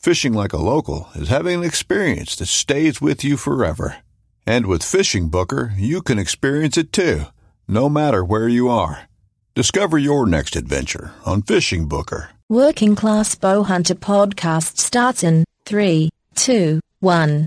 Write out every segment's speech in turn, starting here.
Fishing like a local is having an experience that stays with you forever. And with Fishing Booker, you can experience it too, no matter where you are. Discover your next adventure on Fishing Booker. Working Class Bowhunter podcast starts in 3, 2, 1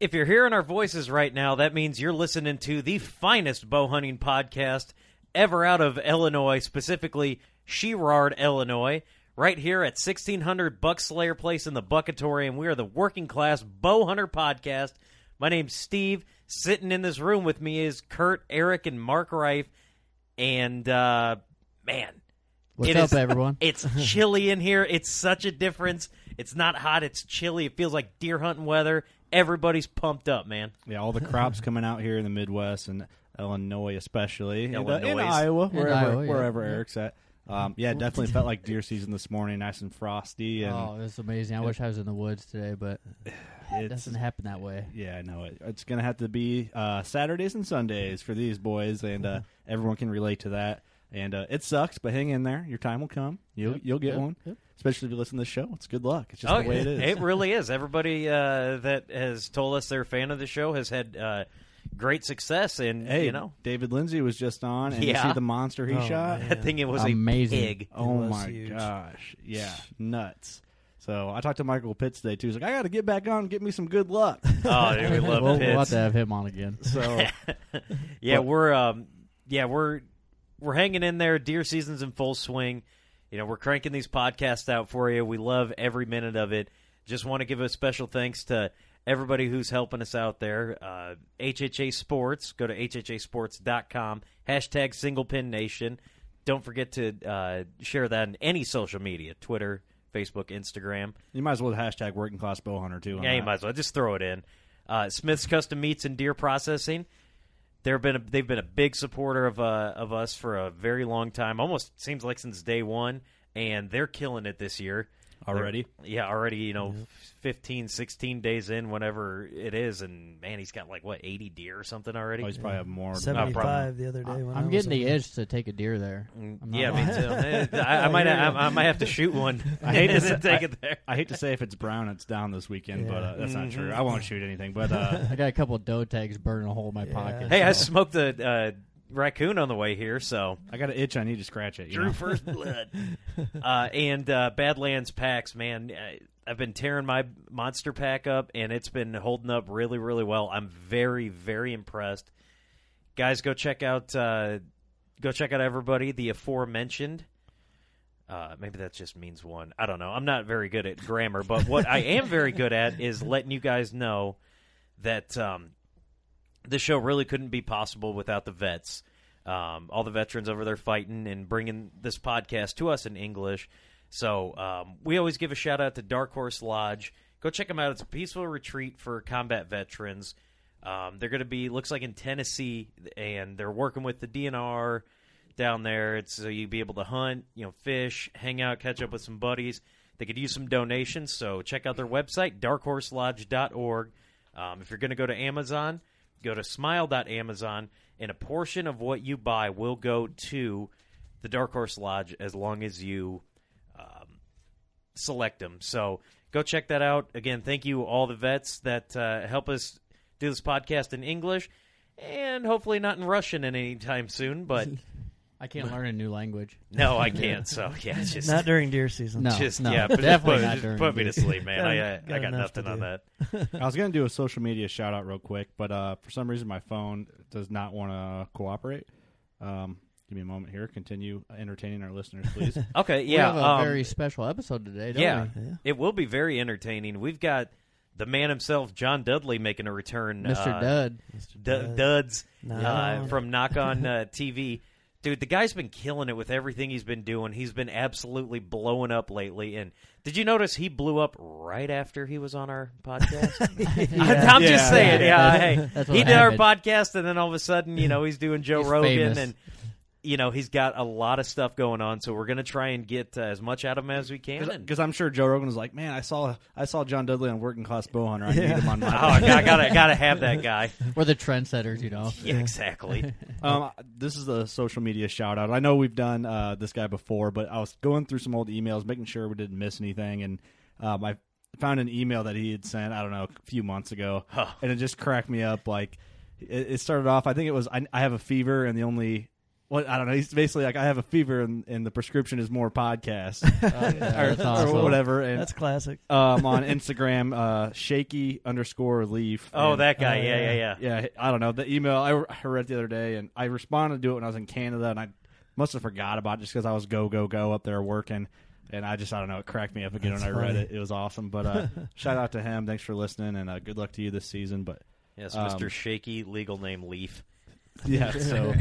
If you're hearing our voices right now, that means you're listening to the finest bow hunting podcast ever out of Illinois, specifically Sherrard, Illinois. Right here at 1600 Buck Slayer Place in the Buckatorium. We are the working class bow hunter podcast. My name's Steve. Sitting in this room with me is Kurt, Eric, and Mark Reif. And, uh, man. What's up, is- everyone? It's chilly in here. It's such a difference. It's not hot. It's chilly. It feels like deer hunting weather. Everybody's pumped up, man. Yeah, all the crops coming out here in the Midwest and Illinois, especially and, Illinois. in Iowa, In wherever Iowa, yeah. wherever Yeah. Eric's at. Um, yeah, it definitely felt like deer season this morning, nice and frosty, and Oh, it's amazing. I wish I was in the woods today, but it doesn't happen that way. yeah, I know it. It's gonna have to be uh, Saturdays and Sundays for these boys, and uh, everyone can relate to that. And uh, it sucks, but hang in there. Your time will come. You'll Yep, you'll get yep, one. yep. Especially if you listen to the show. It's good luck. It's just oh, the way it is. It really is. Everybody uh, that has told us they're a fan of the show has had uh, great success, and Hey, you know, David Lindsay was just on, and you Yeah. see the monster he Oh, shot. man. I think it was Amazing. a pig. Oh was my huge. gosh. Yeah, nuts. So I talked to Michael Pitts today too. He's like, I got to get back on and get me some good luck. Oh, dude, we love we'll, we'll have to have him on again. so yeah, But- we're um, yeah, we're we're hanging in there. Deer season's in full swing. You know, we're cranking these podcasts out for you. We love every minute of it. Just want to give a special thanks to everybody who's helping us out there. Uh, HHA Sports. Go to hhasports.com. Hashtag Single Pin Nation. Don't forget to uh, share that in any social media: Twitter, Facebook, Instagram. you might as well hashtag working class bow hunter too. Yeah, you that. might as well just throw it in. Uh, Smith's Custom Meats and Deer Processing. They've been a, they've been a big supporter of uh, of us for a very long time. Almost seems like since day one, and they're killing it this year. Already? They're- yeah, already. You know, 15, 16 days in, whenever it is, and man, he's got like what eighty deer or something already. Oh, he's probably have more. than- 75 the other day. When I I'm was getting the itch to take a deer there. I'm Mm, yeah, me too. I, I might I, I might have to shoot one. I hate to say, take I, it there. I hate to say if it's brown, it's down this weekend, but uh, that's not Mm-hmm. true. I won't shoot anything, but uh, I got a couple of doe tags burning a hole in my pocket. Hey, I smoked a uh, raccoon on the way here, so I got an itch. I need to scratch it. You Drew know? first blood. uh, and uh, Badlands packs, man. I, I've been tearing my monster pack up, and it's been holding up really, really well. I'm very, very impressed. Guys, go check out uh, go check out everybody the aforementioned. Uh, maybe that just means one. I don't know. I'm not very good at grammar, but what I am very good at is letting you guys know that um, this show really couldn't be possible without the vets. Um, all the veterans over there fighting and bringing this podcast to us in English. So um, we always give a shout out to Dark Horse Lodge. Go check them out. It's a peaceful retreat for combat veterans. Um, they're going to be looks like in Tennessee, and they're working with the DNR down there. It's so you'd be able to hunt, you know, fish, hang out, catch up with some buddies. They could use some donations, so check out their website, darkhorselodge.org. Um, if you're going to go to Amazon, go to smile.amazon, and a portion of what you buy will go to the Dark Horse Lodge as long as you um, select them. So go check that out. Again, thank you all the vets that uh, help us do this podcast in English and hopefully not in Russian anytime soon, but. I can't learn a new language. No, I can't. So yeah, it's just Not during deer season. No, just no, yeah, but definitely just not put, during put me to sleep, man. I uh, Got I got nothing on that. I was gonna do a social media shout out real quick, but uh, for some reason my phone does not want to cooperate. Um, give me a moment here. Continue entertaining our listeners, please. Okay, yeah, we have a um, very special episode today, don't yeah, we? it will be very entertaining. We've got the man himself, John Dudley, making a return. Mr. uh, Dud. D- Dud. Duds No. uh, from Nock On uh, TV. Dude, the guy's been killing it with everything he's been doing. He's been absolutely blowing up lately. And did you notice he blew up right after he was on our podcast? I'm Yeah. just saying, yeah. Yeah. hey, he what did our podcast, and then all of a sudden, you know, he's doing Joe He's Rogan, famous. and you know, he's got a lot of stuff going on. So we're gonna try and get uh, as much out of him as we can. Because I'm sure Joe Rogan was like, "Man, I saw I saw John Dudley on Working Class Bowhunter. I need him on oh. I gotta, gotta, gotta have that guy. We're the trendsetters, you know. Yeah, exactly. Um, this is a social media shout out. I know we've done uh, this guy before, but I was going through some old emails, making sure we didn't miss anything, and um, I found an email that he had sent. I don't know a few months ago, Huh. and it just cracked me up. Like it, it started off. I think it was I, I have a fever, and the only what I don't know. He's basically like I have a fever, and, and the prescription is more podcasts or, that's or awesome. whatever. And That's classic. um, on Instagram, uh, shaky underscore leaf. Oh, And- that guy. Oh, yeah, yeah, yeah. yeah. yeah, I don't know. The email I, I read the other day, and I responded to it when I was in Canada, and I must have forgot about it just because I was go go go up there working, and I just I don't know. It cracked me up again That's when I read it. It was awesome. But uh, shout out to him. Thanks for listening, and uh, good luck to you this season. But Yes, Um, Mr. Shaky, legal name Leaf. yeah, so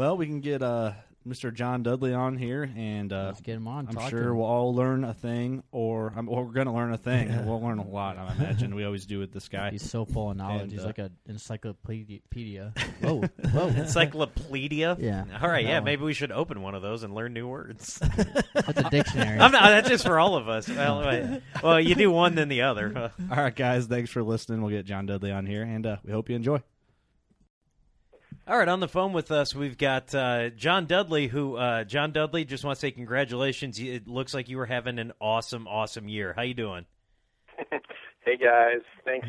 well, we can get uh, Mr. John Dudley on here, and uh, Let's get him on. I'm talk sure we'll all learn a thing, or, um, or we're going to learn a thing. and We'll learn a lot. I imagine we always do with this guy. He's so full of knowledge. And, He's uh, like an encyclopedia. Whoa, whoa. Encyclopedia. Yeah, All right. that Yeah. one. Maybe we should open one of those and learn new words. That's a dictionary. I'm not, that's just for all of us. Well, well, you do one then the other. All right, guys. Thanks for listening. We'll get John Dudley on here, and uh, we hope you enjoy. All right. On the phone with us, we've got uh, John Dudley. Who uh, John Dudley? Just want to say congratulations. You- It looks like you were having an awesome, awesome year. How you doing? Hey guys, thanks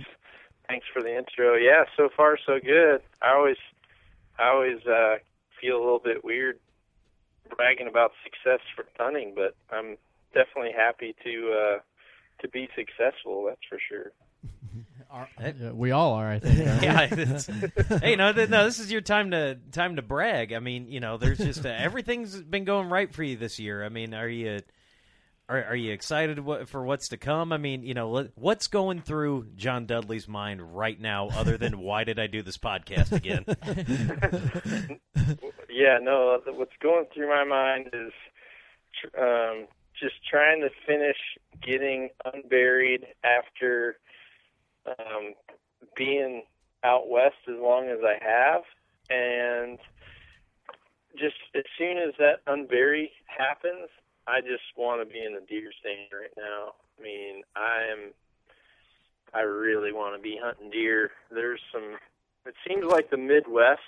thanks for the intro. Yeah, so far so good. I always I always uh feel a little bit weird bragging about success for hunting, but I'm definitely happy to uh to be successful, that's for sure. Yeah, we all are, I think. yeah. It's, hey, no, th- no. This is your time to time to brag. I mean, you know, there's just uh, everything's been going right for you this year. I mean, are you are are you excited what, for what's to come? I mean, you know, what- what's going through John Dudley's mind right now, other than why did I do this podcast again? Yeah, no, th- what's going through my mind is tr- um, just trying to finish getting unburied after um, being out west as long as I have, and just as soon as that unbury happens, I just want to be in the deer stand right now. I mean, I am. I really want to be hunting deer. There's some. It seems like the Midwest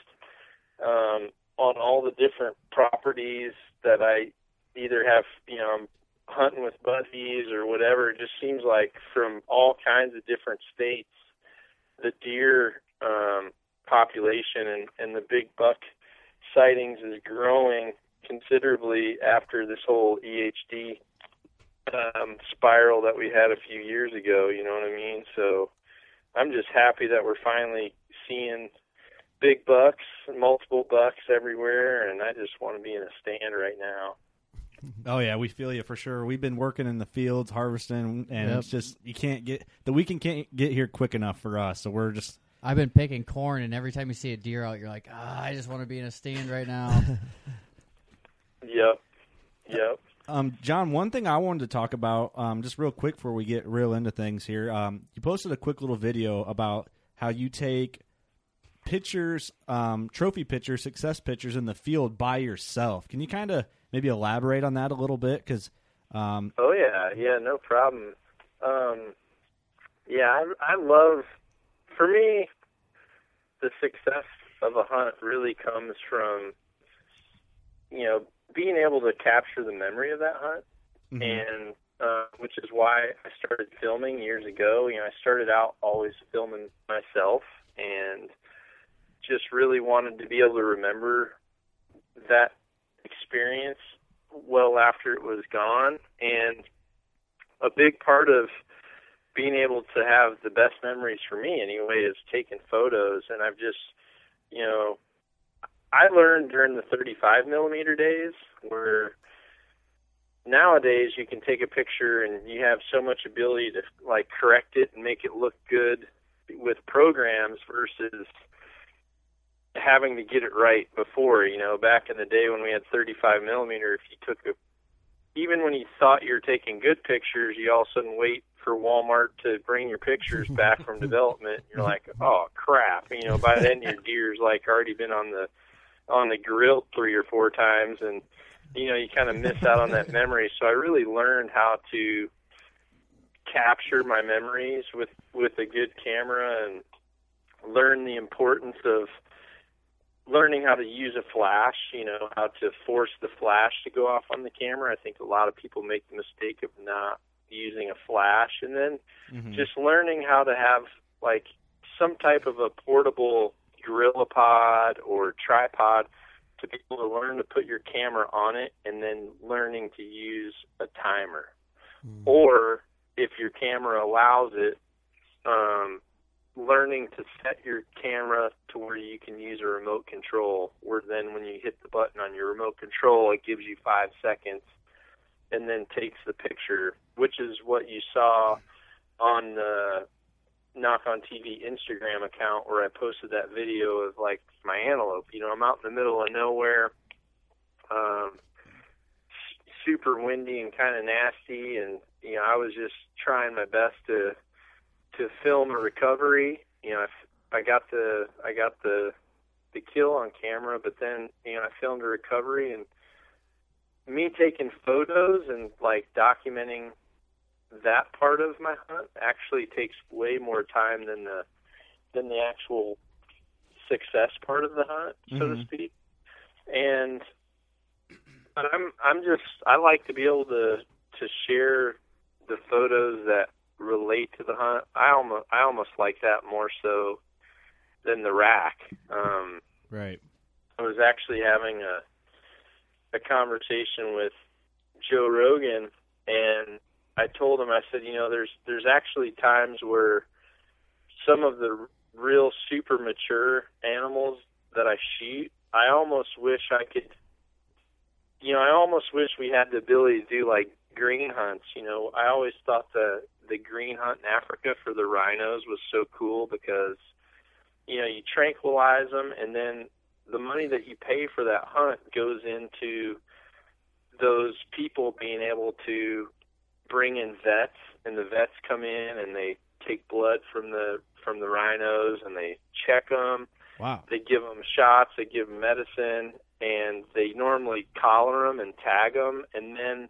um, on all the different properties that I either have, you know, I'm hunting with buddies or whatever. It just seems like from all kinds of different states, the deer um, population and, and the big buck sightings is growing considerably after this whole EHD um, spiral that we had a few years ago. You know what I mean? So I'm just happy that we're finally seeing big bucks, multiple bucks everywhere, and I just want to be in a stand right now. Oh yeah, we feel you for sure. We've been working in the fields harvesting, and Yep. it's just you can't get the weekend can't get here quick enough for us. So we're just I've been picking corn, and every time you see a deer out, you're like, ah, I just want to be in a stand right now. Yep. Yep. Um, John, one thing I wanted to talk about, um, just real quick before we get real into things here. Um, you posted a quick little video about how you take pictures, um, trophy pictures, success pictures in the field by yourself. Can you kind of maybe elaborate on that a little bit? Because um, Oh yeah, yeah, no problem. Um, yeah, I, I love. For me, the success of a hunt really comes from, you know, being able to capture the memory of that hunt, and uh, which is why I started filming years ago. You know, I started out always filming myself, and just really wanted to be able to remember that experience well after it was gone. And a big part of being able to have the best memories for me anyway is taking photos. And I've just you know I learned during the 35 millimeter days where nowadays you can take a picture and you have so much ability to like correct it and make it look good with programs versus having to get it right before. You know, back in the day when we had 35 millimeter, if you took a, even when you thought you were taking good pictures, you all of a sudden wait for Walmart to bring your pictures back from development. You're like, oh crap! You know, by then your deer's like already been on the on the grill three or four times, and you know you kind of miss out on that memory. So I really learned how to capture my memories with with a good camera and learn the importance of learning how to use a flash, you know, how to force the flash to go off on the camera. I think a lot of people make the mistake of not using a flash and then just learning how to have like some type of a portable gorilla pod or tripod to be able to learn to put your camera on it and then learning to use a timer. Or if your camera allows it, um, learning to set your camera to where you can use a remote control, where then when you hit the button on your remote control, it gives you five seconds and then takes the picture, which is what you saw on the Nock On TV Instagram account where I posted that video of like my antelope. You know, I'm out in the middle of nowhere, um, super windy and kind of nasty, and you know, I was just trying my best to to film a recovery. You know, I, I got the I got the the kill on camera, but then you know I filmed a recovery and me taking photos and like documenting that part of my hunt actually takes way more time than the than the actual success part of the hunt, so to Mhm. speak. And but I'm I'm just I like to be able to to share the photos that relate to the hunt. I almost I almost like that more so than the rack. Um, right. I was actually having a a conversation with Joe Rogan, and I told him I said, you know, there's there's actually times where some of the real super mature animals that I shoot, I almost wish I could. You know, I almost wish we had the ability to do like green hunts. You know, I always thought the the green hunt in Africa for the rhinos was so cool because you know you tranquilize them and then the money that you pay for that hunt goes into those people being able to bring in vets and the vets come in and they take blood from the from the rhinos and they check them Wow. they give them shots they give them medicine and they normally collar them and tag them and then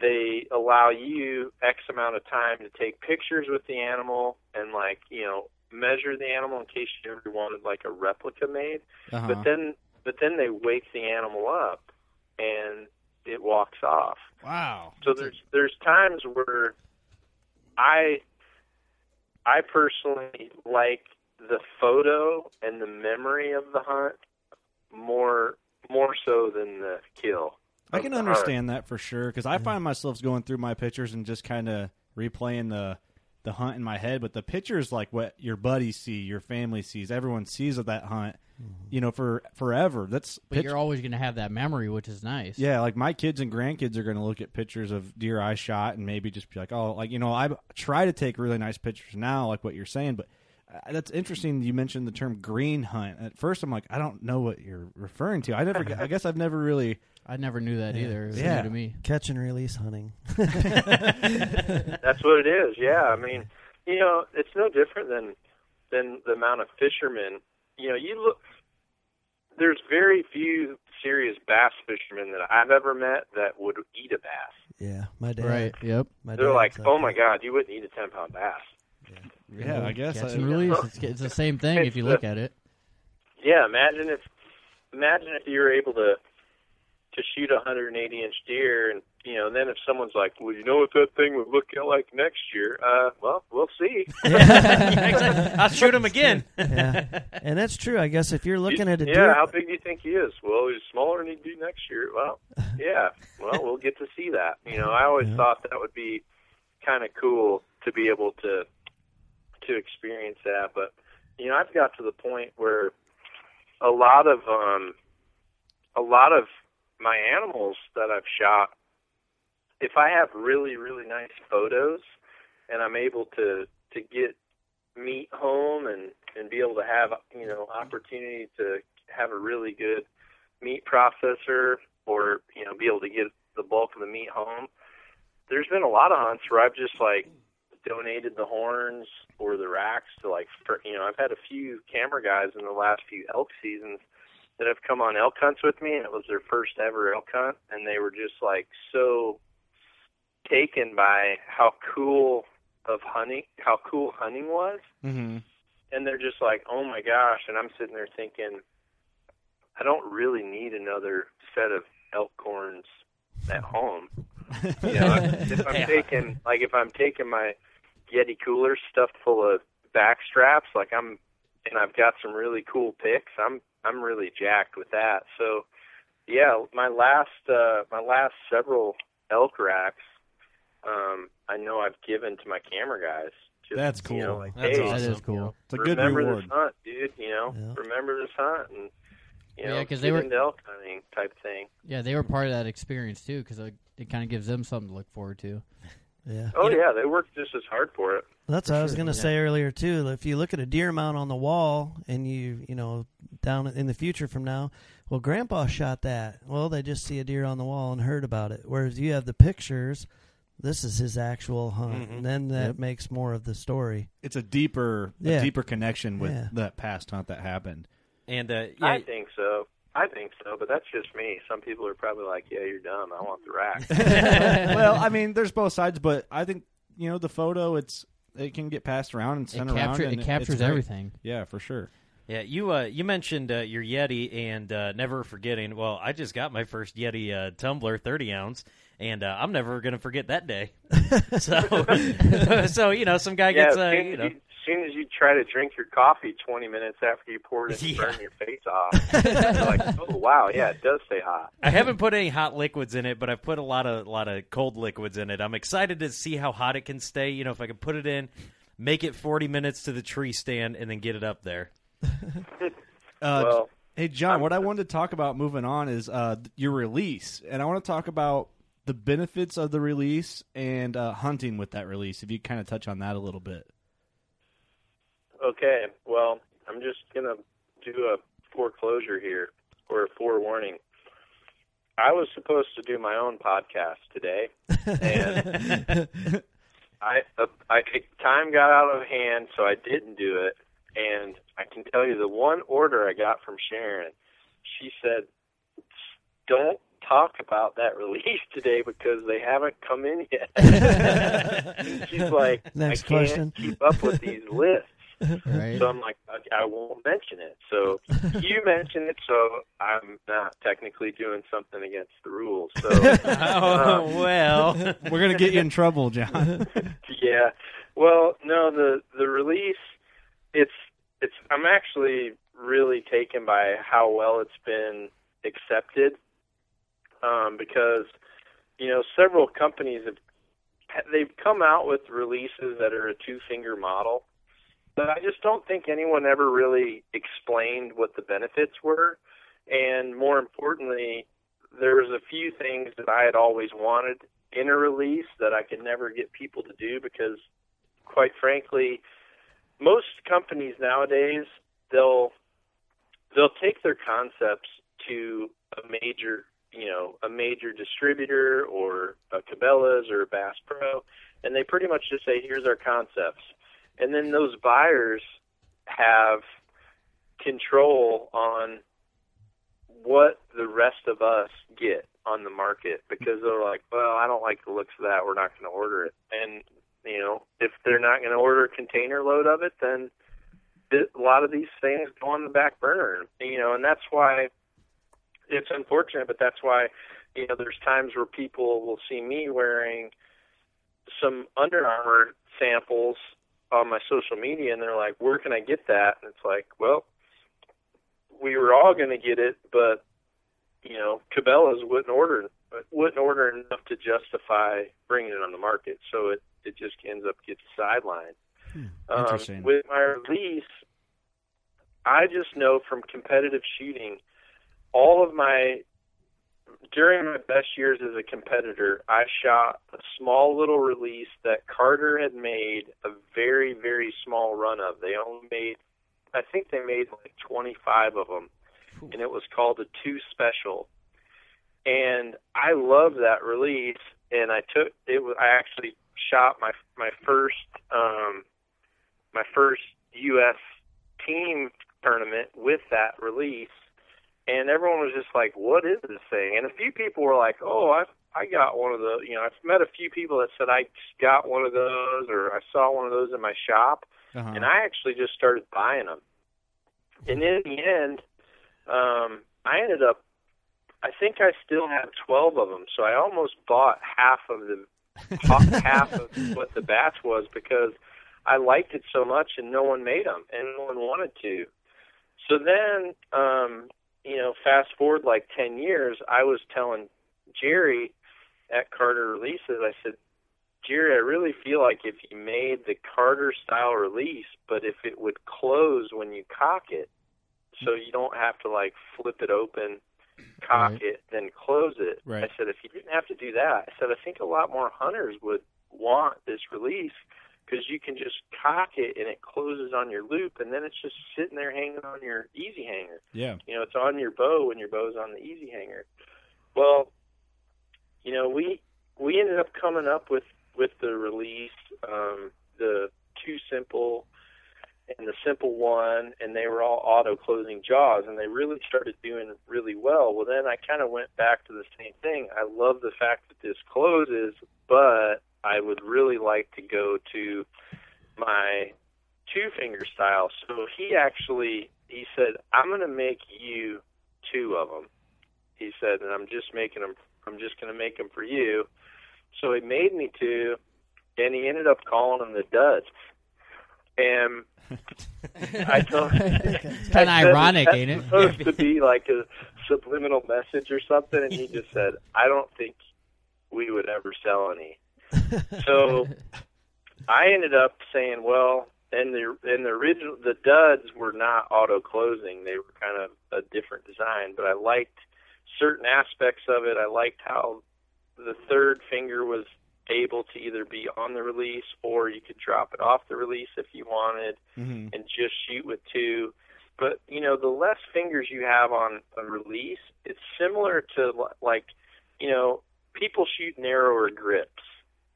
they allow you x amount of time to take pictures with the animal and like you know measure the animal in case you ever wanted like a replica made Uh-huh. but then but then they wake the animal up and it walks off Wow. so there's there's times where I I personally like the photo and the memory of the hunt more more so than the kill. I can the hunt. understand that for sure because I find myself going through my pictures and just kind of replaying the the hunt in my head. But the pictures, like what your buddies see, your family sees, everyone sees of that hunt, you know, for forever. That's But pitch- you're always going to have that memory, which is nice. yeah, like my kids and grandkids are going to look at pictures of deer I shot and maybe just be like, oh, like you know, I try to take really nice pictures now, like what you're saying, but. Uh, that's interesting. You mentioned the term green hunt. At first, I'm like, I don't know what you're referring to. I never, I guess I've never really. I never knew that either. It was Yeah. new to me. Catch and release hunting. That's what it is. Yeah, I mean, you know, it's no different than than the amount of fishermen. You know, you look. There's very few serious bass fishermen that I've ever met that would eat a bass. Yeah, my dad. Right. Yep. My They're like, like "Oh my God, you wouldn't eat a ten pound bass." Yeah, I guess. Catch I- and release. It's, it's the same thing if you look at it. Yeah, imagine if imagine if you were able to to shoot a 180 inch deer, and you know, and then if someone's like, "Well, you know what that thing would look like next year?" Uh, well, we'll see. I'll shoot him again. yeah, and that's true. I guess if you're looking at a yeah, deer, how big do you think he is? Well, he's smaller than he'd be next year. Well, yeah. Well, we'll get to see that. You know, I always thought that would be kind of cool to be able to to experience that. But you know, I've got to the point where a lot of um a lot of my animals that I've shot, if I have really really nice photos and I'm able to to get meat home and and be able to have you know opportunity to have a really good meat processor or you know be able to get the bulk of the meat home there's been a lot of hunts where I've just like donated the horns or the racks to like for, you know I've had a few camera guys in the last few elk seasons that have come on elk hunts with me and it was their first ever elk hunt and they were just like so taken by how cool of hunting how cool hunting was Mm-hmm. and they're just like, "Oh my gosh!" And I'm sitting there thinking, I don't really need another set of elk horns at home. You know, if I'm Yeah. taking like if I'm taking my Yeti cooler stuffed full of back straps, like I'm, and I've got some really cool picks. I'm I'm really jacked with that. So, yeah, my last uh, my last several elk racks, um, I know I've given to my camera guys. Just, That's You know, cool. like, That's hey, awesome. That is cool. It's a good remember reward. this hunt, dude. You know, Yeah. remember this hunt, and you know, Yeah, 'cause get they were- into elk hunting type thing. Yeah, they were part of that experience too, because it, it kind of gives them something to look forward to. yeah. Oh yeah, they worked just as hard for it. That's what I was going to yeah. say earlier too. If you look at a deer mount on the wall, and you you know down in the future from now, well, Grandpa shot that. Well, they just see a deer on the wall and heard about it. Whereas you have the pictures. This is his actual hunt, Mhm. and then that Yep. makes more of the story. It's a deeper, Yeah. a deeper connection with Yeah. that past hunt that happened. And uh, yeah, I think so. I think so, but that's just me. Some people are probably like, "Yeah, you're dumb. I want the rack." well, I mean, there's both sides, but I think you know the photo. It's it can get passed around and It, sent around. capture, and it it's captures everything. Yeah, for sure. Yeah, you uh, you mentioned uh, your Yeti and uh, never forgetting. Well, I just got my first Yeti uh, tumbler, thirty ounce, and uh, I'm never gonna forget that day. so, so you know, some guy yeah, gets as uh, you know, you, as soon as you try to drink your coffee 20 minutes after you pour it, and Yeah. burn your face off. you're like, "Oh wow, yeah, it does stay hot." I haven't put any hot liquids in it, but I've put a lot of lot of cold liquids in it. I'm excited to see how hot it can stay. You know, if I can put it in, make it 40 minutes to the tree stand, and then get it up there. Uh, well, Hey, John, what I wanted to talk about moving on is uh, your release, and I want to talk about the benefits of the release and uh, hunting with that release. If you kind of touch on that a little bit. Okay, well, I'm just gonna do a foreclosure here or a forewarning. I was supposed to do my own podcast today, and I, uh, I time got out of hand, so I didn't do it. And I can tell you the one order I got from Sharon, she said, "Don't talk about that release today because they haven't come in yet." She's like, Next "I can't keep up with these lists." Right? So I'm like, I, I won't mention it. So you mention it, so I'm not technically doing something against the rules. So Oh well. We're gonna get you in trouble, John. yeah, well, no, the the release, it's it's. I'm actually really taken by how well it's been accepted um, because you know several companies have they've come out with releases that are a two finger model, but I just don't think anyone ever really explained what the benefits were, and more importantly, there was a few things that I had always wanted in a release that I could never get people to do because, quite frankly, most companies nowadays they'll they'll take their concepts to a major you know a major distributor or a Cabela's or a Bass Pro, and they pretty much just say, "Here's our concepts," and then those buyers have control on what the rest of us get on the market because they're like, "Well, I don't like the looks of that. We're not going to order it." And you know, if they're not going to order a container load of it, then a lot of these things go on the back burner. You know, and that's why it's unfortunate, but that's why you know there's times where people will see me wearing some Under Armour samples on my social media, and they're like, "Where can I get that?" And it's like, well, we were all going to get it, but you know, Cabela's wouldn't order wouldn't order enough to justify bringing it on the market, so it it just ends up getting sidelined. Hmm, Um, with my release, I just know from competitive shooting, all of my during my best years as a competitor, I shot a small little release that Carter had made a very very small run of. They only made, I think they made like 25 of them, and it was called a two special. And I love that release, and I took it. Was, I actually shot my my first um, my first U.S. team tournament with that release, and everyone was just like, "What is this thing?" And a few people were like, "Oh, I I got one of the." You know, I've met a few people that said I got one of those, or I saw one of those in my shop, Uh-huh. and I actually just started buying them. And in the end, um, I ended up. I think I still have twelve of them, so I almost bought half of the half of what the batch was because I liked it so much, and no one made them, and no one wanted to. So then, um, you know, fast forward like ten years, I was telling Jerry at Carter Releases, I said, Jerry, I really feel like if you made the Carter style release, but if it would close when you cock it, so you don't have to like flip it open, cock Right. it, then close it. Right. I said if you didn't have to do that, I said I think a lot more hunters would want this release because you can just cock it and it closes on your loop, and then it's just sitting there hanging on your easy hanger Yeah. you know, it's on your bow when your bow's on the easy hanger. Well, you know, we we ended up coming up with with the release, um, the two simple and the simple one, and they were all auto closing jaws, and they really started doing really well. Well, then I kind of went back to the same thing. I love the fact that this closes, but I would really like to go to my two finger style. So he actually he said, "I'm going to make you two of them." He said, "and I'm just making them. I'm just going to make them for you." So he made me two, and he ended up calling them the duds. And I told It's kinda ironic, "That's ain't it?" Supposed to be like a subliminal message or something, and he just said, "I don't think we would ever sell any." So I ended up saying, well, and the and the original the duds were not auto closing; they were kind of a different design. But I liked certain aspects of it. I liked how the third finger was able to either be on the release or you could drop it off the release if you wanted Mm-hmm. and just shoot with two. But you know, the less fingers you have on a release, it's similar to like, you know, people shoot narrower grips,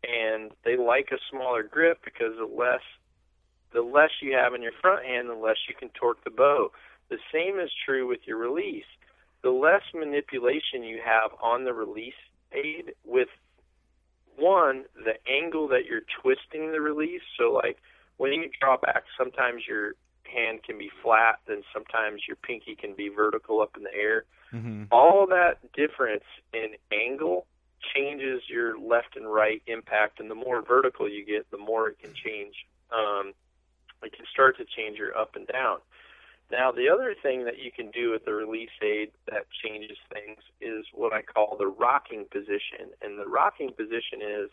and they like a smaller grip because the less the less you have in your front hand, the less you can torque the bow. The same is true with your release. The less manipulation you have on the release aid with one, the angle that you're twisting the release. So like when you draw back, sometimes your hand can be flat, then sometimes your pinky can be vertical up in the air. Mm-hmm. All that difference in angle changes your left and right impact, and the more vertical you get, the more it can change. Um, it can start to change your up and down. Now, the other thing that you can do with the release aid that changes things is what I call the rocking position. And the rocking position is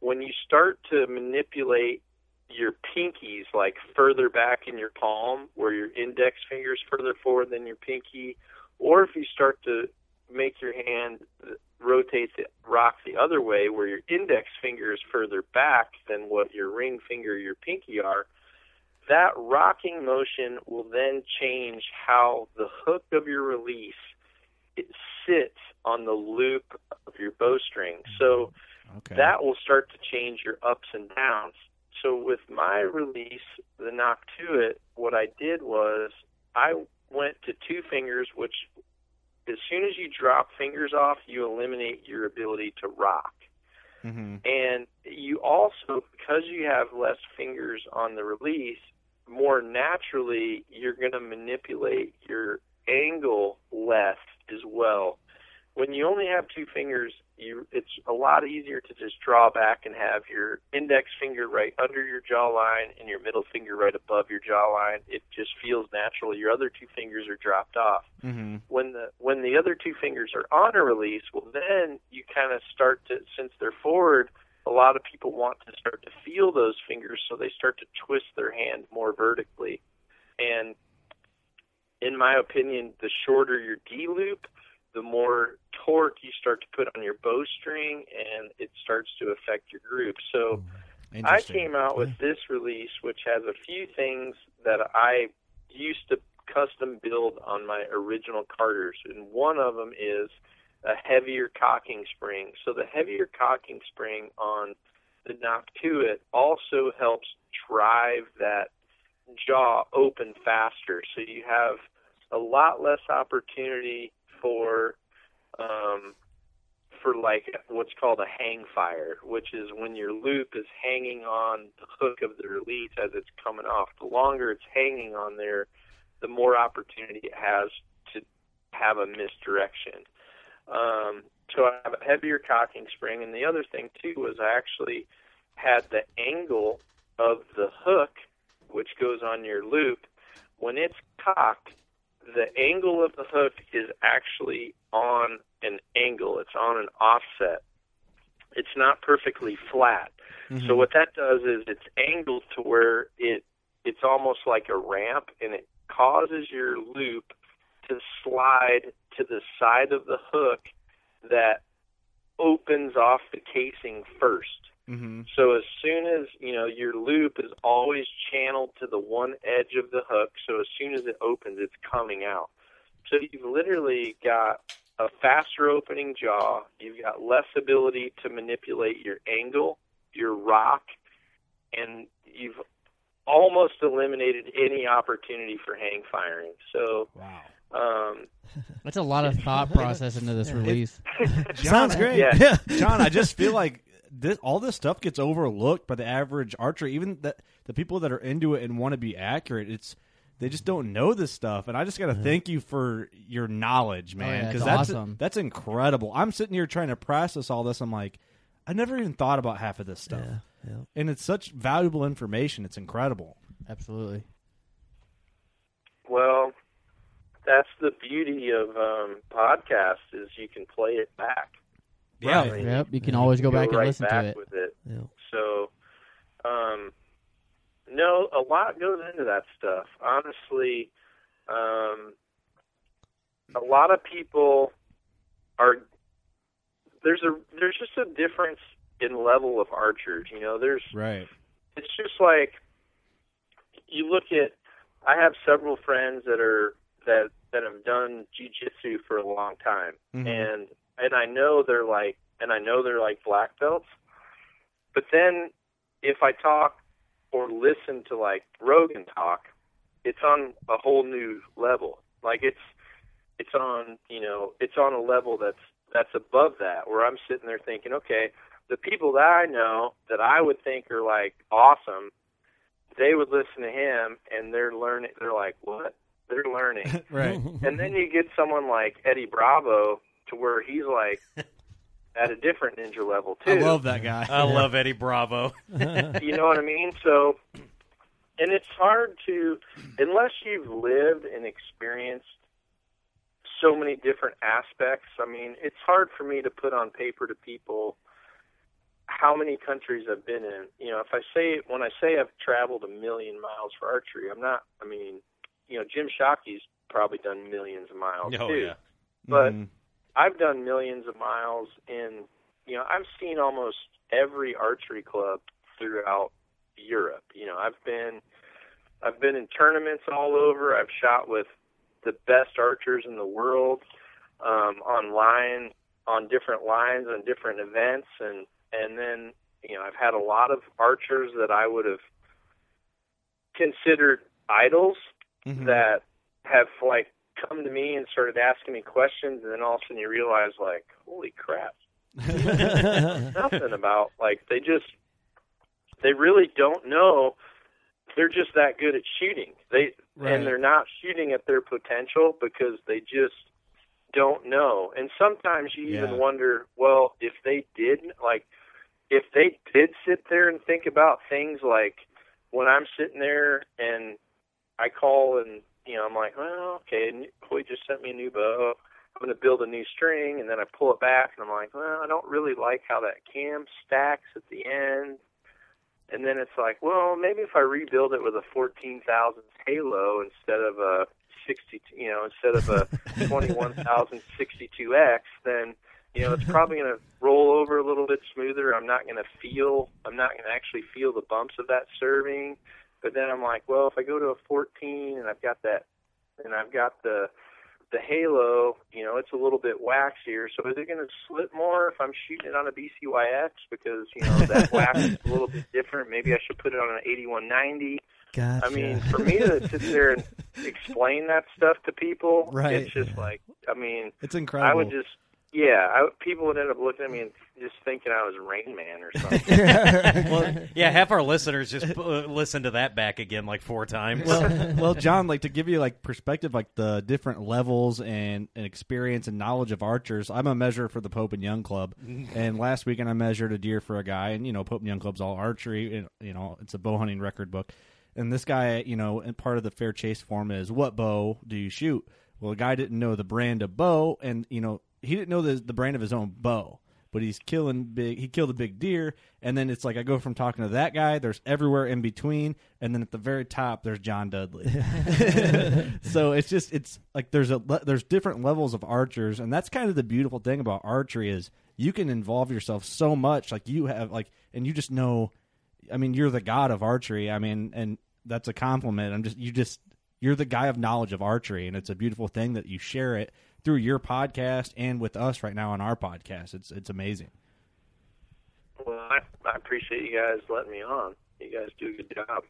when you start to manipulate your pinkies like further back in your palm, where your index finger is further forward than your pinky, or if you start to make your hand rotate the rock the other way, where your index finger is further back than what your ring finger, your pinky are, that rocking motion will then change how the hook of your release it sits on the loop of your bowstring. Mm-hmm. So Okay. that will start to change your ups and downs. So with my release, the Nock 2 It, what I did was I went to two fingers, which as soon as you drop fingers off, you eliminate your ability to rock. hmm And you also, because you have less fingers on the release, more naturally you're going to manipulate your angle less as well. When you only have two fingers, you it's a lot easier to just draw back and have your index finger right under your jawline and your middle finger right above your jawline. It just feels natural. Your other two fingers are dropped off hmm when the when the other two fingers are on a release, well then you kind of start to since they're forward, a lot of people want to start to feel those fingers, so they start to twist their hand more vertically. And in my opinion, the shorter your D loop, the more torque you start to put on your bowstring, and to affect your group. So I came out with this release, which has a few things that I used to custom build on my original Carters, and one of them is a heavier cocking spring. So the heavier cocking spring on the Nock 2 It also helps drive that jaw open faster. So you have a lot less opportunity for um, for like what's called a hang fire, which is when your loop is hanging on the hook of the release as it's coming off. The longer it's hanging on there, the more opportunity it has to have a misdirection. Um, so I have a heavier cocking spring, and the other thing too was I actually had the angle of the hook, which goes on your loop, when it's cocked, the angle of the hook is actually on an angle. It's on an offset. It's not perfectly flat. So what that does is it's angled to where it it's almost like a ramp and it causes your loop to slide to the side of the hook that opens off the casing first. hmm So as soon as you know your loop is always channeled to the one edge of the hook, so as soon as it opens, it's coming out. So you've literally got a faster opening jaw. You've got less ability to manipulate your angle, your rock, and you've almost eliminated any opportunity for hang firing. So Wow. um, That's a lot of thought process into this release. Sounds great. Yeah. John, I just feel like this, all this stuff gets overlooked by the average archer. Even the the people that are into it and want to be accurate, it's they just don't know this stuff. And I just got to thank you for your knowledge, man, yeah, because it's that's awesome. that's incredible. I'm sitting here trying to process all this. I'm like, I never even thought about half of this stuff, Yeah, yeah. and it's such valuable information. It's incredible. Absolutely. Well, that's the beauty of um, podcasts is you can play it back. Yeah. I mean, Yep. You can always go go back and right listen back to it. with it. Yeah. So, um, no, a lot goes into that stuff. Honestly, um, a lot of people are there's a there's just a difference in level of archers. You know, there's Right. it's just like you look at I have several friends that are that that have done jujitsu for a long time Mhm. and and I know they're like and I know they're like black belts. But then if I talk or listen to like Rogan talk, it's on a whole new level. Like it's it's on, you know, it's on a level that's that's above that where I'm sitting there thinking, okay, the people that I know that I would think are like awesome, they would listen to him and they're learning they're like, What? They're learning. Right. and then you get someone like Eddie Bravo to where he's like at a different ninja level too. I love that guy. I love Eddie Bravo. you know what I mean? So and it's hard to unless you've lived and experienced so many different aspects. I mean, it's hard for me to put on paper to people how many countries I've been in. You know, if I say when I say I've traveled a million miles for archery, I'm not. I mean, you know, Jim Shockey's probably done millions of miles Oh, too. yeah. But Mhm. I've done millions of miles in. You know, I've seen almost every archery club throughout Europe. You know, I've been I've been in tournaments all over. I've shot with the best archers in the world um, online on different lines on different events, and and then you know I've had a lot of archers that I would have considered idols Mhm. that have like come to me and started asking me questions, and then all of a sudden you realize like, holy crap, nothing about like they just they really don't know they're just that good at shooting they Right. and they're not shooting at their potential because they just don't know and sometimes you Yeah. even wonder well if they did like if they did sit there and think about things like when i'm sitting there and i call and you know i'm like well okay and just sent me a new bow I'm going to build a new string, and then I pull it back, and I'm like, well, I don't really like how that cam stacks at the end. And then it's like, well, maybe if I rebuild it with a 14,000 Halo instead of a 60, you know, instead of a 21,062X, then you know it's probably going to roll over a little bit smoother. I'm not going to feel, I'm not going to actually feel the bumps of that serving. But then I'm like, well, if I go to a 14 and I've got that, and I've got the the halo, you know, it's a little bit waxier. So is it going to slip more if I'm shooting it on a BCYX because you know that wax is a little bit different? Maybe I should put it on an 8190. Gotcha. I mean, for me to sit there and explain that stuff to people, Right. it's just like, I mean, It's incredible. I would just, yeah, I, people would end up looking at me and just thinking I was Rain Man or something. well, Yeah, half our listeners just uh, listen to that back again like four times. well, well, John, like to give you like perspective, like the different levels and, and experience and knowledge of archers. I'm a measure for the Pope and Young Club, and last weekend I measured a deer for a guy, and you know Pope and Young Club's all archery, and you know it's a bow hunting record book. And this guy, you know, and part of the fair chase form is what bow do you shoot? Well, the guy didn't know the brand of bow, and you know he didn't know the the brand of his own bow but he's killing big. He killed a big deer, and then it's like I go from talking to that guy. There's everywhere in between, and then at the very top, there's John Dudley. so it's just it's like there's a there's different levels of archers, and that's kind of the beautiful thing about archery is you can involve yourself so much. Like you have like, and you just know. I mean, you're the god of archery. I mean, and that's a compliment. I'm just you just you're the guy of knowledge of archery, and it's a beautiful thing that you share it through your podcast and with us right now on our podcast. It's it's amazing. well, I, I appreciate you guys letting me on. You guys do a good job.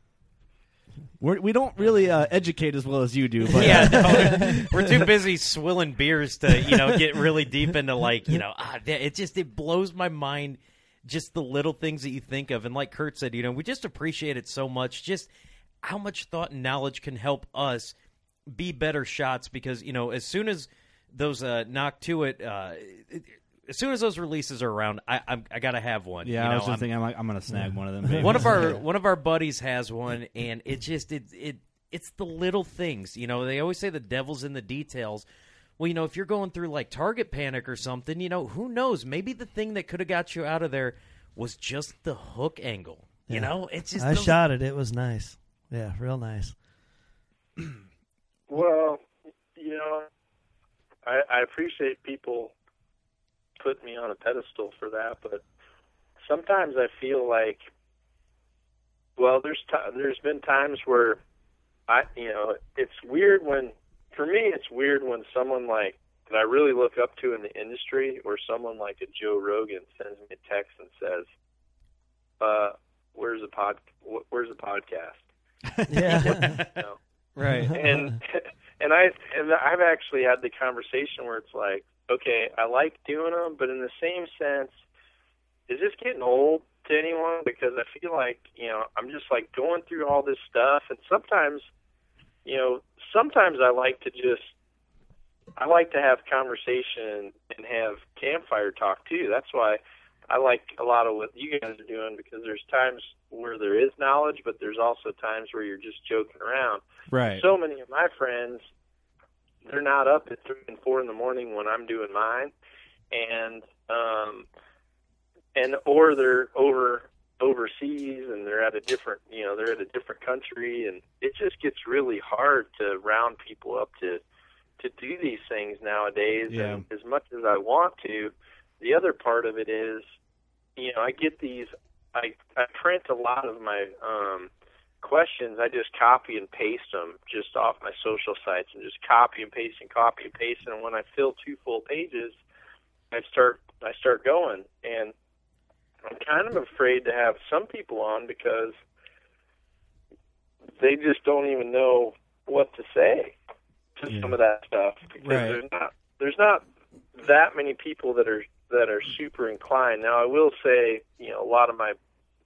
We're, we don't really uh, educate as well as you do, but yeah, no, we're too busy swilling beers to you know get really deep into like you know ah, it just it blows my mind just the little things that you think of and like Kurt said you know we just appreciate it so much just how much thought and knowledge can help us be better shots because you know as soon as those uh, Nock 2 It uh, as soon as those releases are around I I'm, I gotta have one yeah, you I know, was just I'm- thinking I'm like I'm gonna snag one of them. babies. one of our one of our buddies has one, and it just it it it's the little things. You know, they always say the devil's in the details. Well, you know, if you're going through like target panic or something, you know, who knows? Maybe the thing that could have got you out of there was just the hook angle. You know, it's just I those- shot it. It was nice. Yeah, real nice. Well, you know, I, I appreciate people putting me on a pedestal for that, but sometimes I feel like, well, there's ti there's been times where I, you know, it's weird when, for me, it's weird when someone like that I really look up to in the industry, or someone like a Joe Rogan sends me a text and says, uh, "Where's the pod? Where's the podcast?" Yeah. You know? right. and and I and I've actually had the conversation where it's like, okay, I like doing them, but in the same sense, is this getting old to anyone? Because I feel like you know I'm just like going through all this stuff, and sometimes, you know, sometimes I like to just I like to have conversation and have campfire talk too. That's why I like a lot of what you guys are doing because there's times where there is knowledge, but there's also times where you're just joking around. Right. So many of my friends, they're not up at three and four in the morning when I'm doing mine, and um, and or they're over overseas and they're at a different you know they're at a different country and it just gets really hard to round people up to to do these things nowadays Yeah. and as much as I want to the other part of it is you know I get these I I print a lot of my um questions I just copy and paste them just off my social sites and just copy and paste and copy and paste and when I fill two full pages I start I start going and I'm kind of afraid to have some people on because they just don't even know what to say to some of that stuff because Right. there's not there's not that many people that are that are super inclined. Now I will say, you know, a lot of my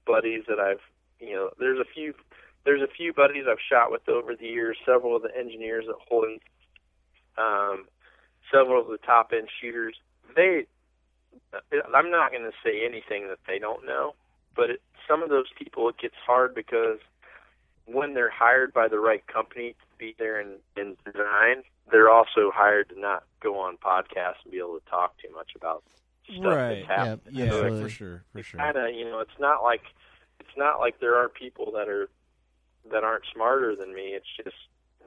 buddies that I've you know, there's a few there's a few buddies I've shot with over the years, several of the engineers at Hoyt, um, several of the top end shooters. They I'm not going to say anything that they don't know, but it, some of those people it gets hard because when they're hired by the right company to be there in, in design, they're also hired to not go on podcasts and be able to talk too much about stuff Right. that's happened. Yeah, So for sure, for sure. Kind of, you know, it's not like it's not like there are people that are that aren't smarter than me. It's just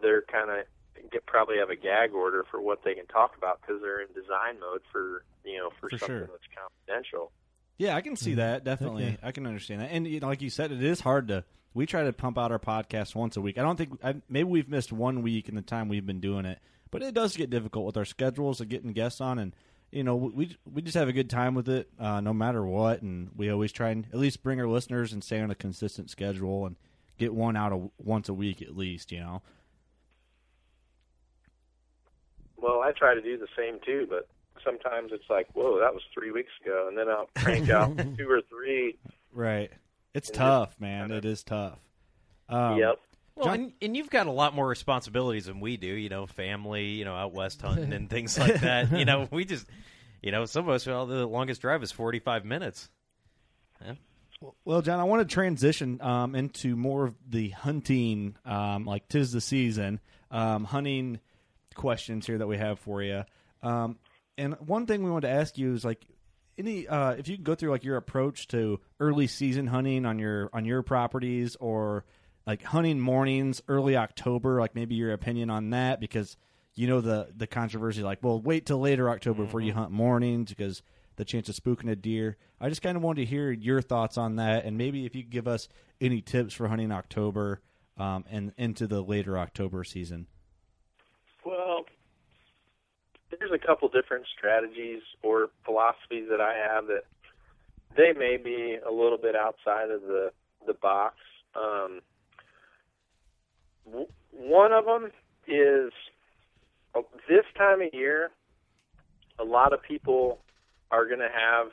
they're kind of get probably have a gag order for what they can talk about because they're in design mode for you know for, For something sure. that's confidential. Yeah, I can see mm-hmm. that definitely. Okay. I can understand that, and you know, like you said, it is hard to. We try to pump out our podcast once a week. I don't think I, maybe we've missed one week in the time we've been doing it, but it does get difficult with our schedules of getting guests on, and you know, we we just have a good time with it, uh, no matter what, and we always try and at least bring our listeners and stay on a consistent schedule and get one out of once a week at least. You know. Well, I try to do the same too, but sometimes it's like, whoa, that was three weeks ago, and then I'll crank out two or three. Right. It's tough, man. It is tough. Um, yep. Well, John- and, and you've got a lot more responsibilities than we do. You know, family, you know, out west hunting and things like that. You know, we just, you know, some of us, well, the longest drive is forty-five minutes. Well, John, I want to transition um, into more of the hunting, um, like tis the season, um, hunting questions here that we have for you. Um, and one thing we wanted to ask you is like, any uh, if you could go through like your approach to early season hunting on your on your properties, or like hunting mornings, early October, like maybe your opinion on that because you know the the controversy, like, well, wait till later October before you hunt mornings because the chance of spooking a deer. I just kind of wanted to hear your thoughts on that, and maybe if you could give us any tips for hunting October um, and into the later October season. Well, there's a couple different strategies or philosophies that I have that they may be a little bit outside of the the box. Um, w- one of them is uh, this time of year. A lot of people are going to have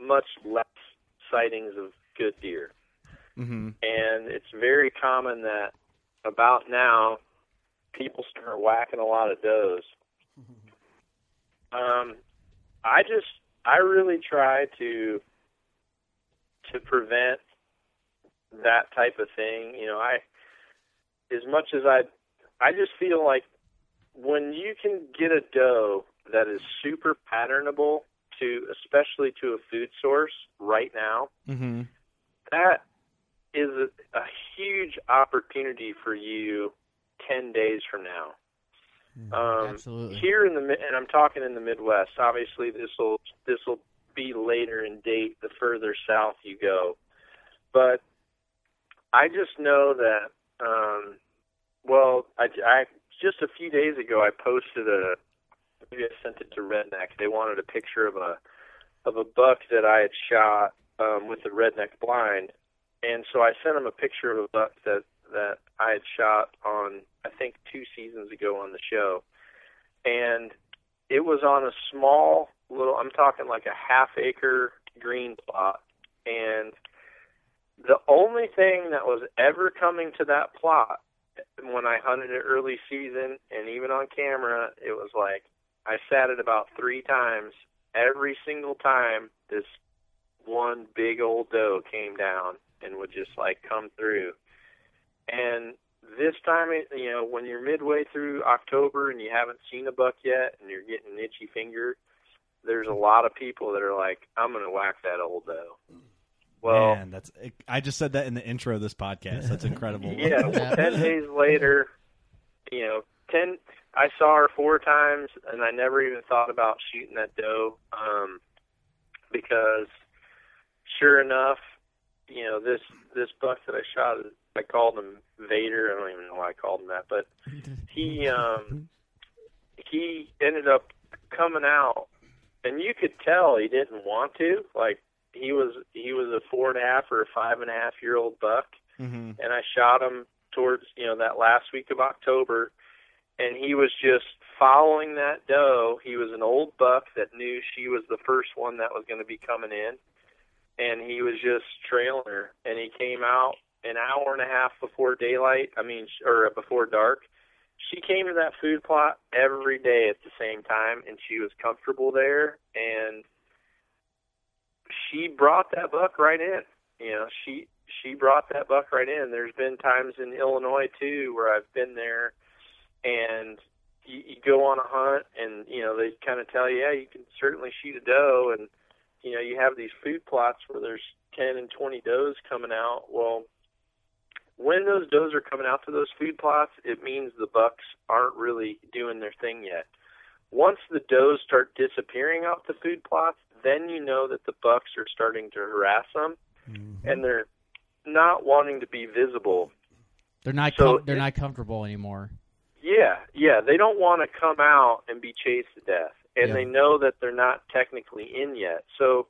much less sightings of good deer Mm-hmm. and it's very common that about now people start whacking a lot of does. Um, I just I really try to to prevent that type of thing. You know, I as much as I I just feel like when you can get a doe that is super patternable to especially to a food source right now, Mm-hmm. that is a, a huge opportunity for you 10 days from now. Um, Absolutely. Here in the and I'm talking in the Midwest. Obviously, this will this will be later in date the further south you go. But I just know that. Um, well, I, I just a few days ago I posted a maybe I sent it to Redneck. They wanted a picture of a of a buck that I had shot um, with the redneck blind, and so I sent him a picture of a buck that that I had shot on I think two seasons ago on the show, and it was on a small little I'm talking like a half acre green plot, and the only thing that was ever coming to that plot when I hunted it early season and even on camera, it was like I sat it about three times every single time this one big old doe came down and would just like come through. And this time, it, you know, when you're midway through October and you haven't seen a buck yet and you're getting an itchy finger, there's a lot of people that are like, I'm going to whack that old doe. Mm-hmm. Well, Man, that's I just said that in the intro of this podcast. That's incredible. yeah, well, 10 days later, you know, 10, I saw her four times and I never even thought about shooting that doe, um, because sure enough, you know, this, this buck that I shot, I called him Vader. I don't even know why I called him that, but he, um, he ended up coming out and you could tell he didn't want to, like, he was he was a four and a half or a five and a half year old buck Mm-hmm. and I shot him towards you know that last week of October, and he was just following that doe. He was an old buck that knew she was the first one that was going to be coming in, and he was just trailing her. And he came out an hour and a half before daylight. I mean, or before dark. She came to that food plot every day at the same time, and she was comfortable there. And she brought that buck right in. You know, she she brought that buck right in. There's been times in Illinois too where I've been there, and you, you go on a hunt, and you know they kind of tell you, yeah, you can certainly shoot a doe, and you know you have these food plots where there's 10 and 20 does coming out. Well, when those does are coming out to those food plots, it means the bucks aren't really doing their thing yet. Once the does start disappearing off the food plots, then you know that the bucks are starting to harass them, mm-hmm. and they're not wanting to be visible. They're not So com- they're it- not comfortable anymore. Yeah, yeah, they don't want to come out and be chased to death, and Yeah. they know that they're not technically in yet. So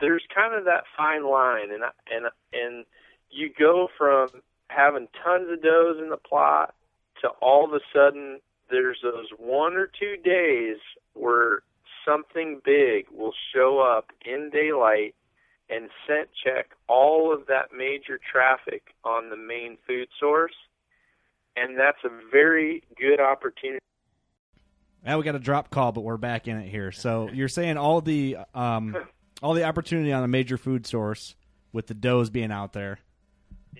there's kind of that fine line, and and and you go from having tons of does in the plot to all of a sudden there's those one or two days where something big will show up in daylight and scent check all of that major traffic on the main food source and that's a very good opportunity. Now we got a drop call, but we're back in it here. So you're saying all the um, all the opportunity on a major food source with the does being out there.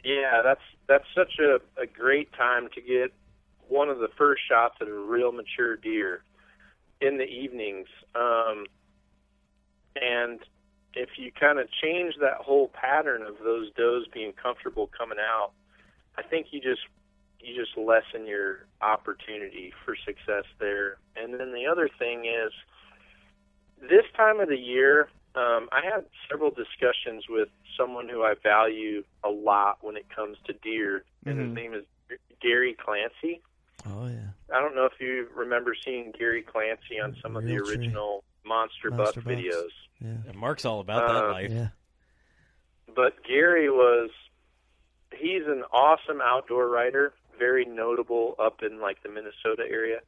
Yeah, that's that's such a, a great time to get one of the first shots at a real mature deer in the evenings. Um, and if you kind of change that whole pattern of those does being comfortable coming out, I think you just you just lessen your opportunity for success there. And then the other thing is this time of the year, um, I had several discussions with someone who I value a lot when it comes to deer, and his Mhm. name is Gary Clancy. Oh yeah. I don't know if you remember seeing Gary Clancy on some of the Realtree. original Monster, Monster Buck Bucks. videos. Yeah. And Mark's all about that Uh, life. Yeah. But Gary was he's an awesome outdoor writer, very notable up in like the Minnesota area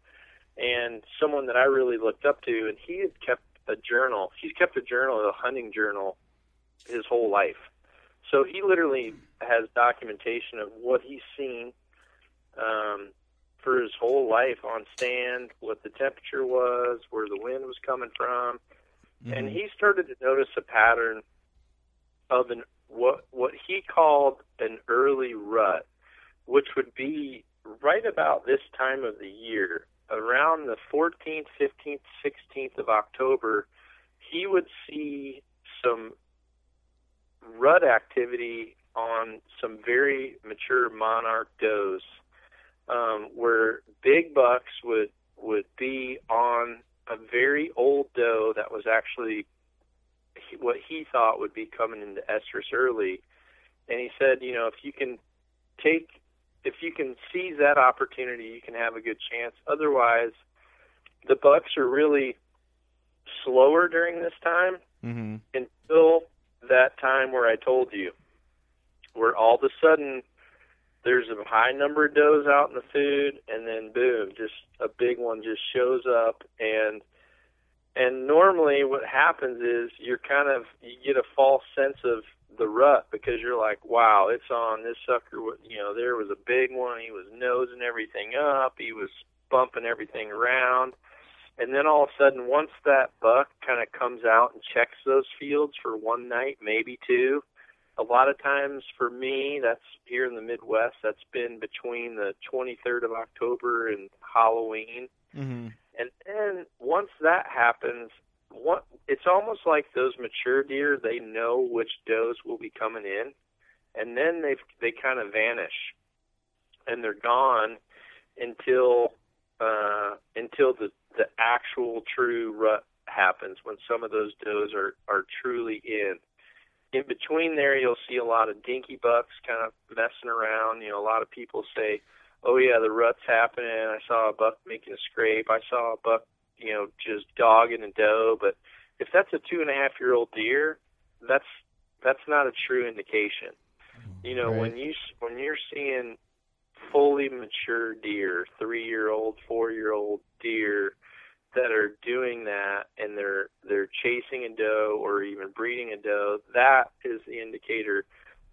and someone that I really looked up to and he had kept a journal. He's kept a journal, a hunting journal his whole life. So he literally has documentation of what he's seen um for his whole life on stand, what the temperature was, where the wind was coming from. And mm-hmm. he started to notice a pattern of an what what he called an early rut, which would be right about this time of the year, around the 14th, 15th, 16th of October, he would see some rut activity on some very mature monarch does, um, where big bucks would would be on a very old doe that was actually what he thought would be coming into estrus early. And he said, you know, if you can take, if you can seize that opportunity, you can have a good chance. Otherwise, the bucks are really slower during this time Mm-hmm. until that time where I told you, where all of a sudden there's a high number of does out in the food, and then boom, just a big one just shows up, and and normally what happens is you're kind of you get a false sense of the rut because you're like, wow, it's on this sucker. You know, there was a big one. He was nosing everything up. He was bumping everything around. And then all of a sudden, once that buck kind of comes out and checks those fields for one night, maybe two, a lot of times for me, that's here in the Midwest, that's been between the 23rd of October and Halloween. Mm-hmm. And then once that happens, what it's almost like those mature deer, they know which does will be coming in, and then they they kind of vanish, and they're gone until uh, until the the actual true rut happens when some of those does are are truly in. In between there, you'll see a lot of dinky bucks kind of messing around. You know, a lot of people say, "Oh yeah, the rut's happening." I saw a buck making a scrape. I saw a buck, you know, just dogging a doe. But if that's a two and a half year old deer, that's that's not a true indication. Mm-hmm. You know, Right. when you s- when you're seeing fully mature deer, three year old, four year old deer that are doing that and they're they're chasing a doe or even breeding a doe, that is the indicator.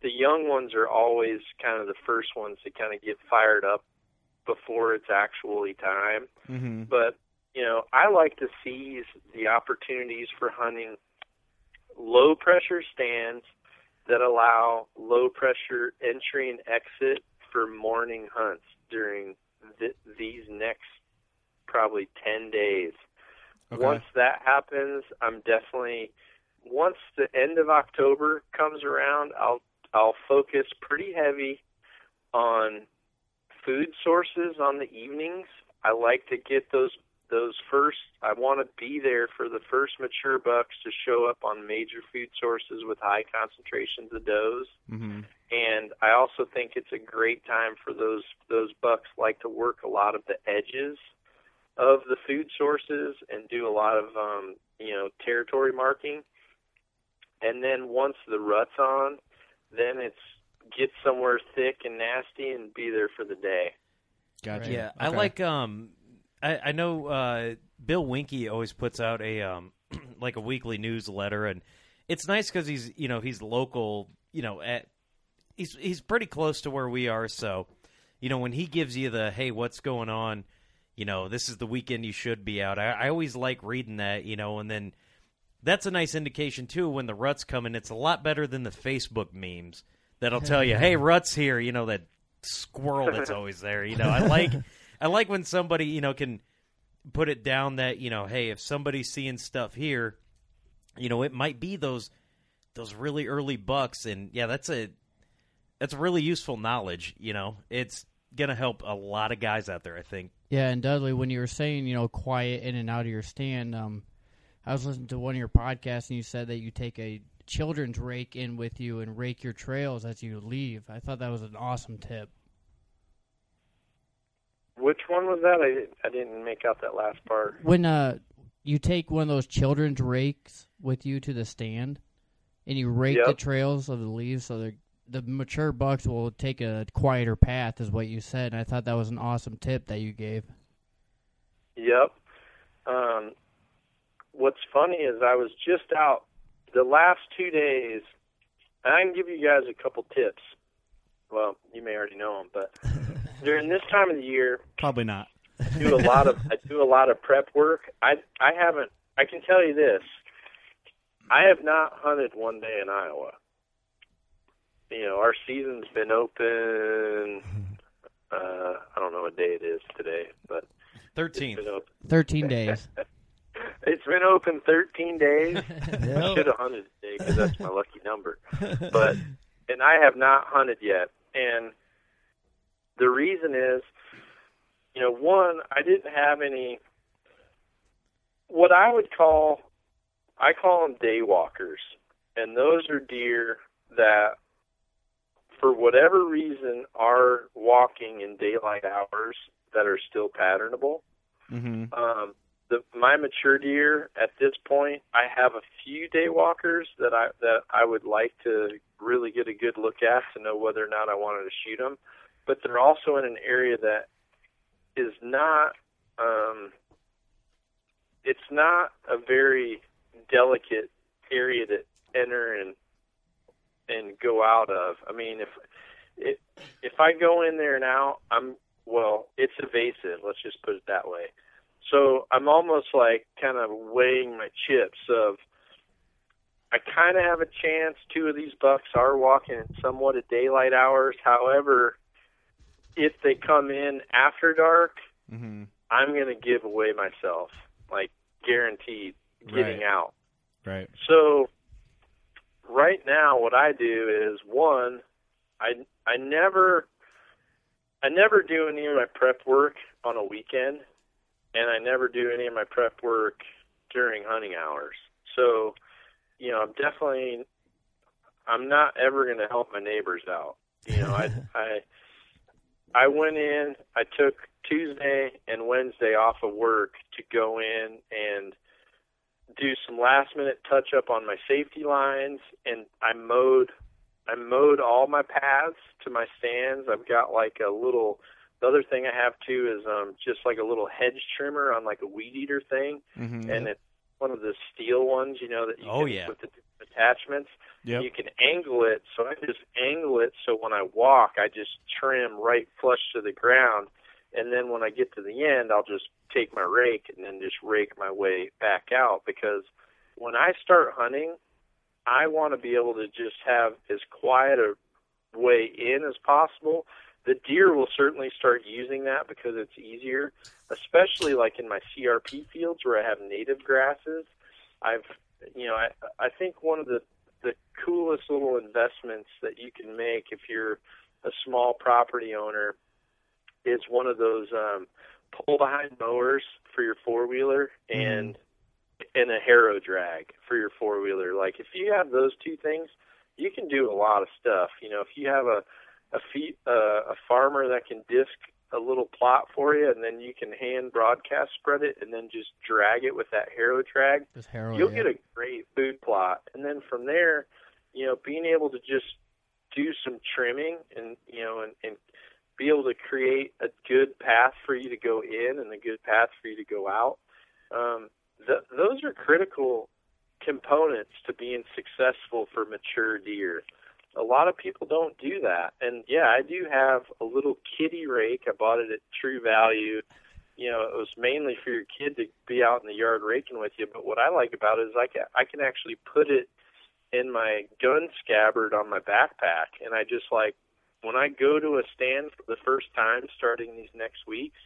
The young ones are always kind of the first ones to kind of get fired up before it's actually time. Mm-hmm. But you know, I like to seize the opportunities for hunting low pressure stands that allow low pressure entry and exit for morning hunts during th- these next probably 10 days. Okay. Once that happens, I'm definitely once the end of October comes around, I'll I'll focus pretty heavy on food sources on the evenings. I like to get those those first I want to be there for the first mature bucks to show up on major food sources with high concentrations of does Mm-hmm. and I also think it's a great time for those those bucks like to work a lot of the edges of the food sources and do a lot of um, you know territory marking. And then once the rut's on, then it's get somewhere thick and nasty and be there for the day. Gotcha. Yeah, I like. Um, I I know uh, Bill Winke always puts out a um like a weekly newsletter, and it's nice because he's you know he's local. You know, at he's he's pretty close to where we are, so you know when he gives you the hey, what's going on? You know, this is the weekend you should be out. I, I always like reading that. You know, and then that's a nice indication too when the rut's come, coming. It's a lot better than the Facebook memes that'll tell you, "Hey, rut's here." You know that squirrel that's always there. You know, I like I like when somebody you know can put it down that you know, hey, if somebody's seeing stuff here, you know, it might be those those really early bucks, and yeah, that's a that's really useful knowledge. You know, it's gonna help a lot of guys out there. I think. Yeah, and Dudley, when you were saying, you know, quiet in and out of your stand, um, I was listening to one of your podcasts, and you said that you take a children's rake in with you and rake your trails as you leave. I thought that was an awesome tip. Which one was that? I didn't, I didn't make out that last part. When uh, you take one of those children's rakes with you to the stand, and you rake the trails of the leaves, so the the mature bucks will take a quieter path, is what you said. And I thought that was an awesome tip that you gave. Yep. Um, what's funny is I was just out the last two days, and I can give you guys a couple tips. Well, you may already know them, but during this time of the year, Probably not. I do a lot of I do a lot of prep work. I I haven't. I can tell you this. I have not hunted one day in Iowa. You know, our season's been open. Uh, I don't know what day it is today, but it's Thirteenth. been open. Thirteen days. It's been open 13 days. I should have hunted today because that's my lucky number. But and I have not hunted yet. And the reason is, you know, one, I didn't have any. What I would call, I call them day walkers, and those are deer that, for whatever reason, are walking in daylight hours that are still patternable. Mm-hmm. Um, the my mature deer at this point, I have a few day walkers that I that I would like to really get a good look at to know whether or not I wanted to shoot them. But they're also in an area that is not. Um, it's not a very delicate area to enter and and go out of. I mean, if it, if I go in there now, I'm well, it's evasive. Let's just put it that way. So I'm almost like kind of weighing my chips of I kind of have a chance. Two of these bucks are walking in somewhat at daylight hours. However, if they come in after dark, Mm-hmm. I'm going to give away myself, like guaranteed getting Right. out. Right. So right now what I do is one I I never I never do any of my prep work on a weekend and I never do any of my prep work during hunting hours. So, you know, I'm definitely I'm not ever going to help my neighbors out. You know, I I I went in, I took Tuesday and Wednesday off of work to go in and do some last minute touch up on my safety lines and I mowed I mowed all my paths to my stands. I've got like a little the other thing I have too is um just like a little hedge trimmer on like a weed eater thing Mm-hmm. and it's one of the steel ones, you know, that you Oh, can yeah. with the attachments. Yep. You can angle it, so I just angle it so when I walk, I just trim right flush to the ground, and then when I get to the end, I'll just take my rake and then just rake my way back out because when I start hunting, I want to be able to just have as quiet a way in as possible. The deer will certainly start using that because it's easier, especially like in my CRP fields where I have native grasses. I've, you know, I I think one of the the coolest little investments that you can make if you're a small property owner is one of those um, pull behind mowers for your four wheeler and and a harrow drag for your four wheeler. Like if you have those two things, you can do a lot of stuff. You know, if you have a a feet uh, a farmer that can disc a little plot for you, and then you can hand broadcast spread it, and then just drag it with that harrow drag. Harrow. You'll yeah. get a great food plot, and then from there, you know, being able to just do some trimming and you know, and, and be able to create a good path for you to go in and a good path for you to go out. Um, th- those are critical components to being successful for mature deer. A lot of people don't do that, and yeah, I do have a little kitty rake. I bought it at True Value. You know, it was mainly for your kid to be out in the yard raking with you. But what I like about it is I can I can actually put it in my gun scabbard on my backpack, and I just like when I go to a stand for the first time starting these next weeks,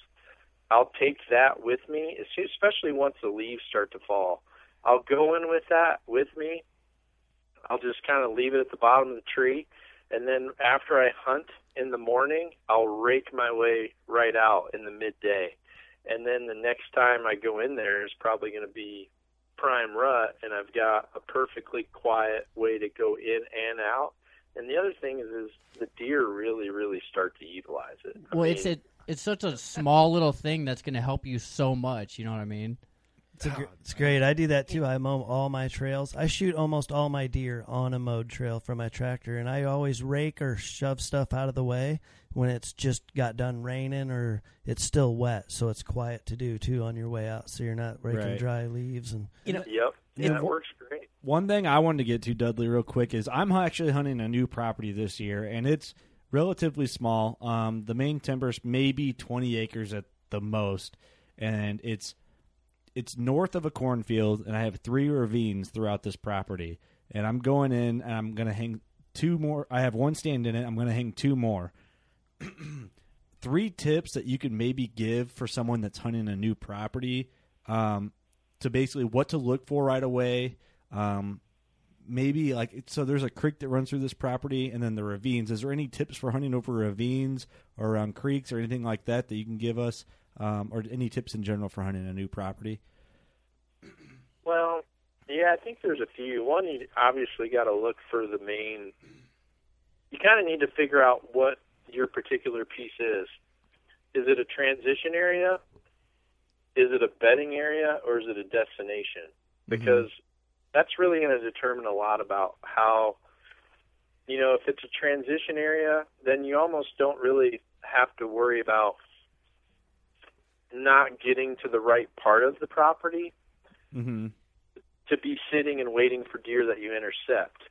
I'll take that with me, especially once the leaves start to fall. I'll go in with that with me. I'll just kind of leave it at the bottom of the tree, and then after I hunt in the morning, I'll rake my way right out in the midday. And then the next time I go in there is probably going to be prime rut, and I've got a perfectly quiet way to go in and out. And the other thing is, is the deer really, really start to utilize it. I Well, it's mean, a it's such a small little thing that's going to help you so much. You know what I mean? It's, a gr- it's great. I do that too. I mow all my trails. I shoot almost all my deer on a mowed trail from my tractor, and I always rake or shove stuff out of the way when it's just got done raining or it's still wet, so it's quiet to do too on your way out, so you're not raking Right. dry leaves and. You know, Yep. Yeah, that works great. One thing I wanted to get to, Dudley, real quick, is I'm actually hunting a new property this year, and it's relatively small. Um, the main timber's maybe 20 acres at the most, and it's it's north of a cornfield, and I have three ravines throughout this property. And I'm going in, and I'm going to hang two more. I have one stand in it. I'm going to hang two more. three tips that you could maybe give for someone that's hunting a new property um, to basically what to look for right away. Um, maybe like so there's a creek that runs through this property and then the ravines. Is there any tips for hunting over ravines or around creeks or anything like that that you can give us? Um, or any tips in general for hunting a new property? Well, yeah, I think there's a few. One, you obviously got to look for the main. You kind of need to figure out what your particular piece is. Is it a transition area? Is it a bedding area, or is it a destination? Because that's really going to determine a lot about how. You know, if it's a transition area, then you almost don't really have to worry about not getting to the right part of the property Mm-hmm. to be sitting and waiting for deer that you intercept,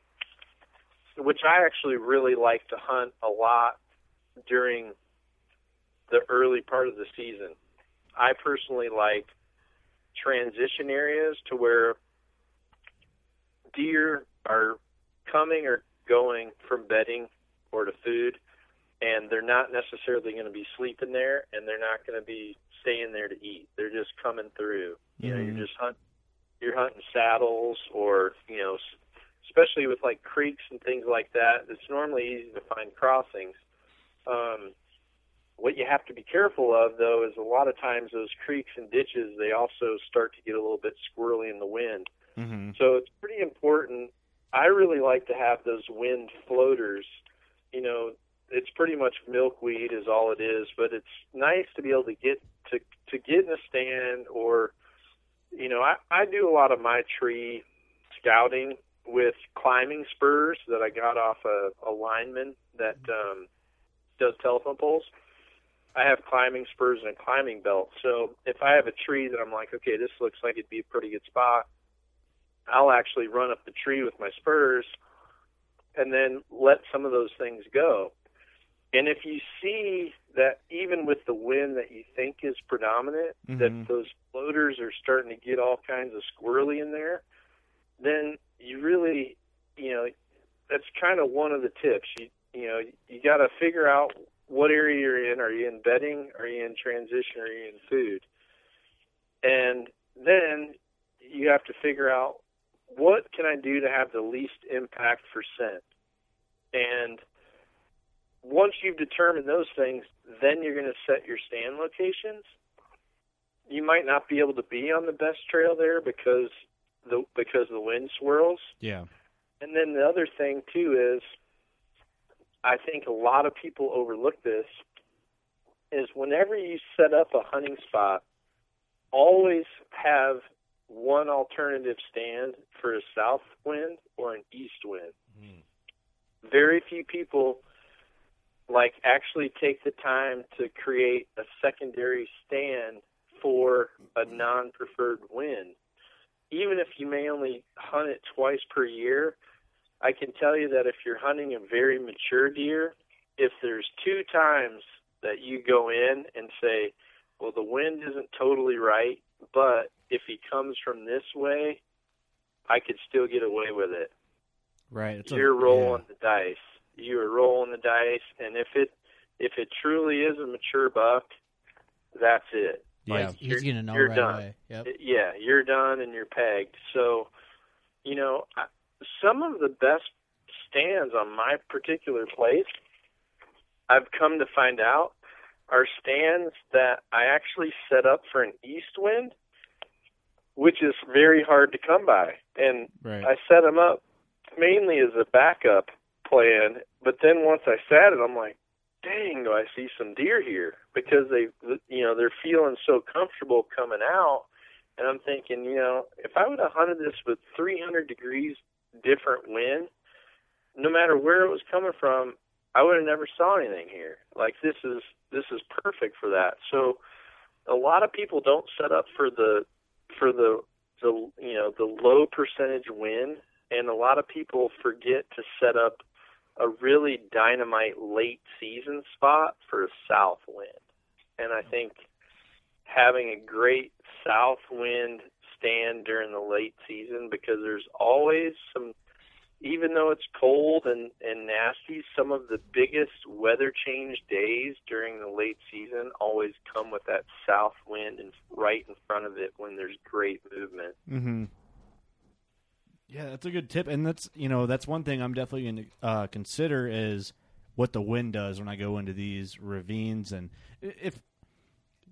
which I actually really like to hunt a lot during the early part of the season. I personally like transition areas to where deer are coming or going from bedding or to food, and they're not necessarily going to be sleeping there, and they're not going to be staying there to eat. They're just coming through. You know, Mhm. you're just hunt, you're hunting saddles, or you know, especially with like creeks and things like that. It's normally easy to find crossings. Um, what you have to be careful of, though, is a lot of times those creeks and ditches they also start to get a little bit squirrely in the wind. Mm-hmm. So it's pretty important. I really like to have those wind floaters. You know, it's pretty much milkweed is all it is, but it's nice to be able to get to to get in a stand or you know, I, I do a lot of my tree scouting with climbing spurs that I got off a, a lineman that um does telephone poles. I have climbing spurs and a climbing belt. So if I have a tree that I'm like, okay, this looks like it'd be a pretty good spot, I'll actually run up the tree with my spurs and then let some of those things go. And if you see that even with the wind that you think is predominant, Mhm. that those floaters are starting to get all kinds of squirrely in there, then you really, you know, that's kind of one of the tips. You you know, you got to figure out what area you're in. Are you in bedding? Are you in transition? Are you in food? And then you have to figure out what can I do to have the least impact for scent. And once you've determined those things, then you're going to set your stand locations. You might not be able to be on the best trail there because the because the wind swirls. Yeah. And then the other thing too is I think a lot of people overlook this is whenever you set up a hunting spot, always have one alternative stand for a south wind or an east wind. Hmm. Very few people like actually take the time to create a secondary stand for a non-preferred wind. Even if you may only hunt it twice per year, I can tell you that if you're hunting a very mature deer, if there's two times that you go in and say, well, the wind isn't totally right, but if he comes from this way, I could still get away with it. Right. It's a- You're rolling the dice. You are rolling the dice, and if it if it truly is a mature buck, that's it. Yeah. He's you're- gonna know you're right done. away. Yep. Yeah, you're done and you're pegged. So, you know, I- some of the best stands on my particular place, I've come to find out, are stands that I actually set up for an east wind, which is very hard to come by. And Right. I set them up mainly as a backup plan, but then once I sat it, I'm like, dang, do I see some deer here? Because they, you know, they're feeling so comfortable coming out, and I'm thinking, you know, if I would have hunted this with 300 degrees different wind, no matter where it was coming from, I would have never saw anything here. Like this is this is perfect for that. So a lot of people don't set up for the for the the you know the low percentage wind, and a lot of people forget to set up a really dynamite late season spot for a south wind. And I think having a great south wind stand during the late season because there's always some even though it's cold and, and nasty, some of the biggest weather change days during the late season always come with that south wind and right in front of it when there's great movement. Mm-hmm. Yeah, that's a good tip, and that's you know that's one thing I'm definitely going to uh, consider is what the wind does when I go into these ravines, and if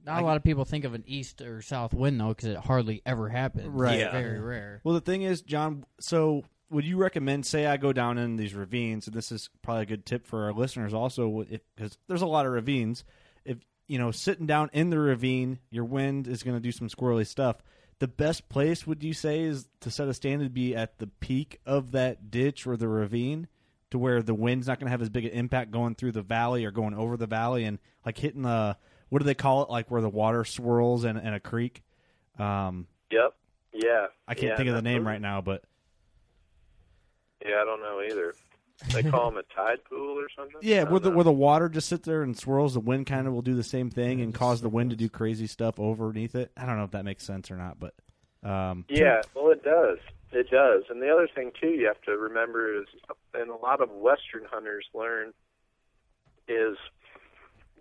Not a lot of people think of an east or south wind though, because it hardly ever happens. Right. It's very rare. Well, the thing is, John. So, would you recommend? Say, I go down in these ravines, and this is probably a good tip for our listeners also, because there's a lot of ravines. If you know, sitting down in the ravine, your wind is going to do some squirrely stuff. The best place, would you say, is to set a stand to be at the peak of that ditch or the ravine, to where the wind's not going to have as big an impact going through the valley or going over the valley and like hitting the what do they call it, like where the water swirls in, in a creek. Um, Yep. Yeah. I can't Yeah, think of the name right now, but Yeah, I don't know either. They call them a tide pool or something. Yeah, where the don't where the water just sits there and swirls, the wind kind of will do the same thing and cause the wind to do crazy stuff underneath it. I don't know if that makes sense or not, but um, Yeah, well, it does. It does. And the other thing too, you have to remember is, and a lot of Western hunters learn, is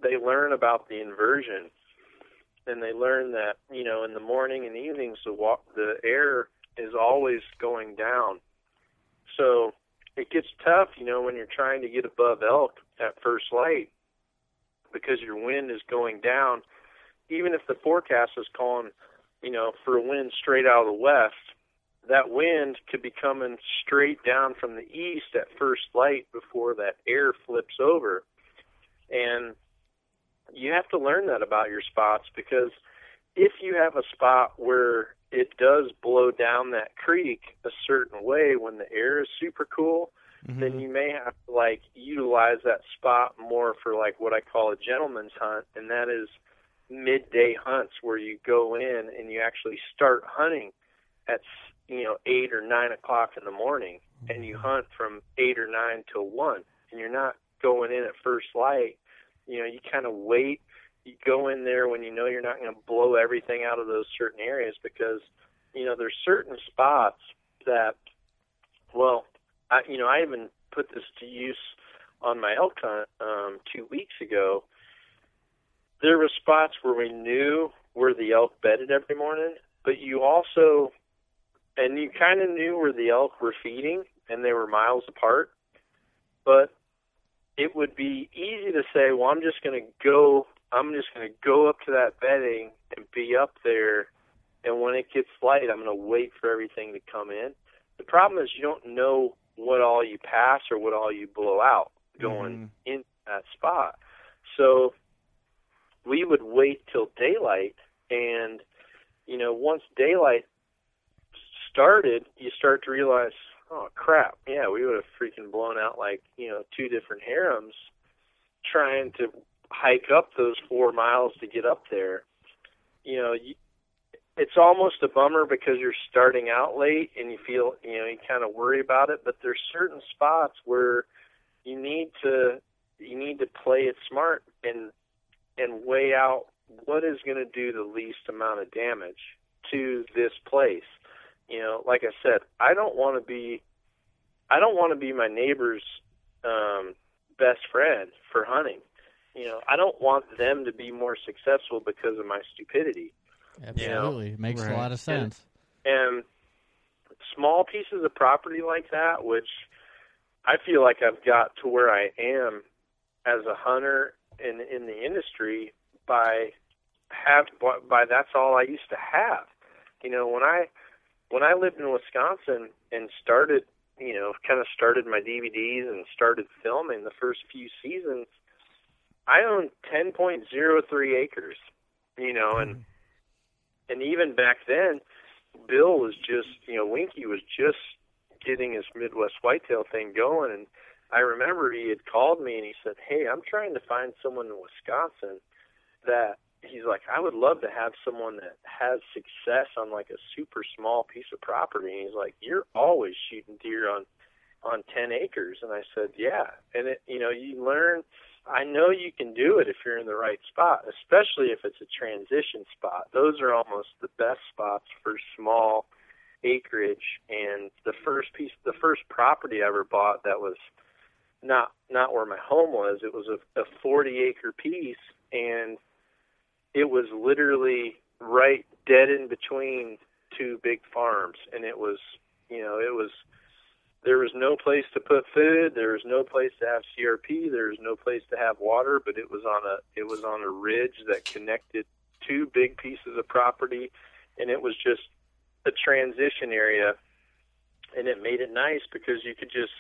they learn about the inversion, and they learn that you know in the morning and evenings the wa- the air is always going down. So it gets tough, you know, when you're trying to get above elk at first light because your wind is going down. Even if the forecast is calling, you know, for a wind straight out of the west, that wind could be coming straight down from the east at first light before that air flips over. And you have to learn that about your spots because if you have a spot where it does blow down that creek a certain way when the air is super cool, mm-hmm. then you may have to like utilize that spot more for like what I call a gentleman's hunt, and that is midday hunts where you go in and you actually start hunting at you know eight or nine o'clock in the morning, and you mm-hmm. hunt from eight or nine till one, and you're not going in at first light. You know, you kind of wait. You go in there when you know you're not going to blow everything out of those certain areas because you know there's certain spots that, well, I you know I even put this to use on my elk hunt um, two weeks ago. There were spots where we knew where the elk bedded every morning, but you also, and you kind of knew where the elk were feeding, and they were miles apart. But it would be easy to say, well, I'm just going to go, I'm just going to go up to that bedding and be up there, and when it gets light, I'm going to wait for everything to come in. The problem is you don't know what all you pass or what all you blow out going mm-hmm. in that spot. So we would wait till daylight and you know once daylight started you start to realize oh crap yeah we would have freaking blown out like you know two different harems trying to hike up those four miles to get up there you know you, it's almost a bummer because you're starting out late and you feel you know you kind of worry about it but there's certain spots where you need to you need to play it smart and and weigh out what is going to do the least amount of damage to this place. You know, like I said, I don't want to be I don't want to be my neighbor's um best friend for hunting. You know, I don't want them to be more successful because of my stupidity. Absolutely, makes a lot of sense. And small pieces of property like that, which I feel like I've got to where I am as a hunter in in the industry by have by that's all I used to have. You know, when I when I lived in Wisconsin and started, you know, kind of started my DVDs and started filming the first few seasons, I owned 10.03 acres, you know, and hmm. and even back then, Bill was just, you know, Winke was just getting his Midwest whitetail thing going, and I remember he had called me and he said, "Hey, I'm trying to find someone in Wisconsin that he's like, I would love to have someone that has success on like a super small piece of property." And he's like, "You're always shooting deer on on 10 acres." And I said, "Yeah." And it, you know, you learn I know you can do it if you're in the right spot, especially if it's a transition spot. Those are almost the best spots for small acreage. And the first piece, the first property I ever bought that was not not where my home was. It was a, a 40 acre piece, and it was literally right dead in between two big farms, and it was you know it was there was no place to put food. There was no place to have crp there was no place to have water but it was on a it was on a ridge that connected two big pieces of property. And it was just a transition area. And it made it nice because you could just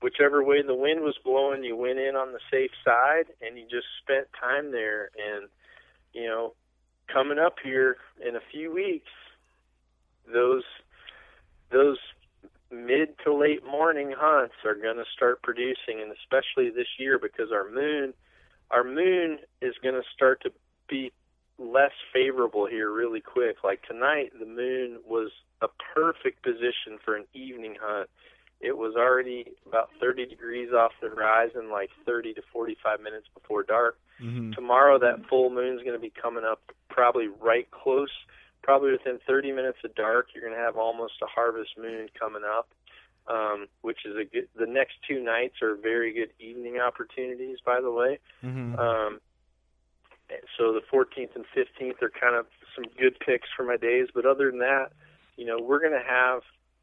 whichever way the wind was blowing you went in on the safe side and you just spent time there. And you know coming up here in a few weeks those those mid to late morning hunts are going to start producing and especially this year because our moon our moon is going to start to be less favorable here really quick. Like tonight the moon was a perfect position for an evening hunt it was already about 30 degrees off the horizon, like 30 to 45 minutes before dark. Mhm. Tomorrow, that full moon's going to be coming up probably right close, probably within 30 minutes of dark. You're going to have almost a harvest moon coming up, um, which is a good. The next two nights are very good evening opportunities, by the way. Mhm. Um, so the 14th and 15th are kind of some good picks for my days. But other than that, you know, we're gonna have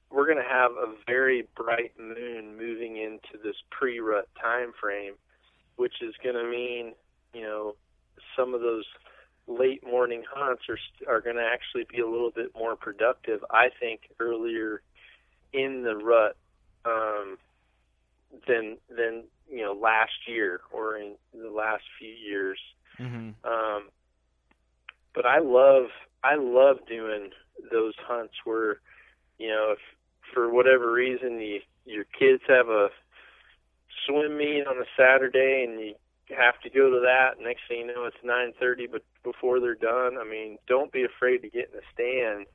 we're gonna have a very bright moon moving into this pre-rut time frame, which is gonna mean, you know, some of those late morning hunts are are gonna actually be a little bit more productive. I think earlier in the rut um, than than you know last year or in the last few years. Mhm. Um, but I love I love doing those hunts where you know if for whatever reason you, your kids have a swim meet on a Saturday and you have to go to that. Next thing you know, it's nine thirty, but before they're done, I mean, don't be afraid to get in the stand.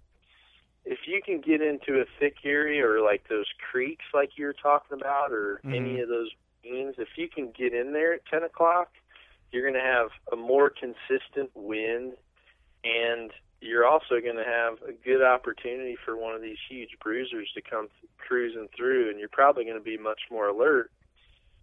If you can get into a thick area or like those creeks, like you were talking about, or any Mhm. of those beans, if you can get in there at ten o'clock, you're going to have a more consistent wind, and you're also going to have a good opportunity for one of these huge bruisers to come cruising through, and you're probably going to be much more alert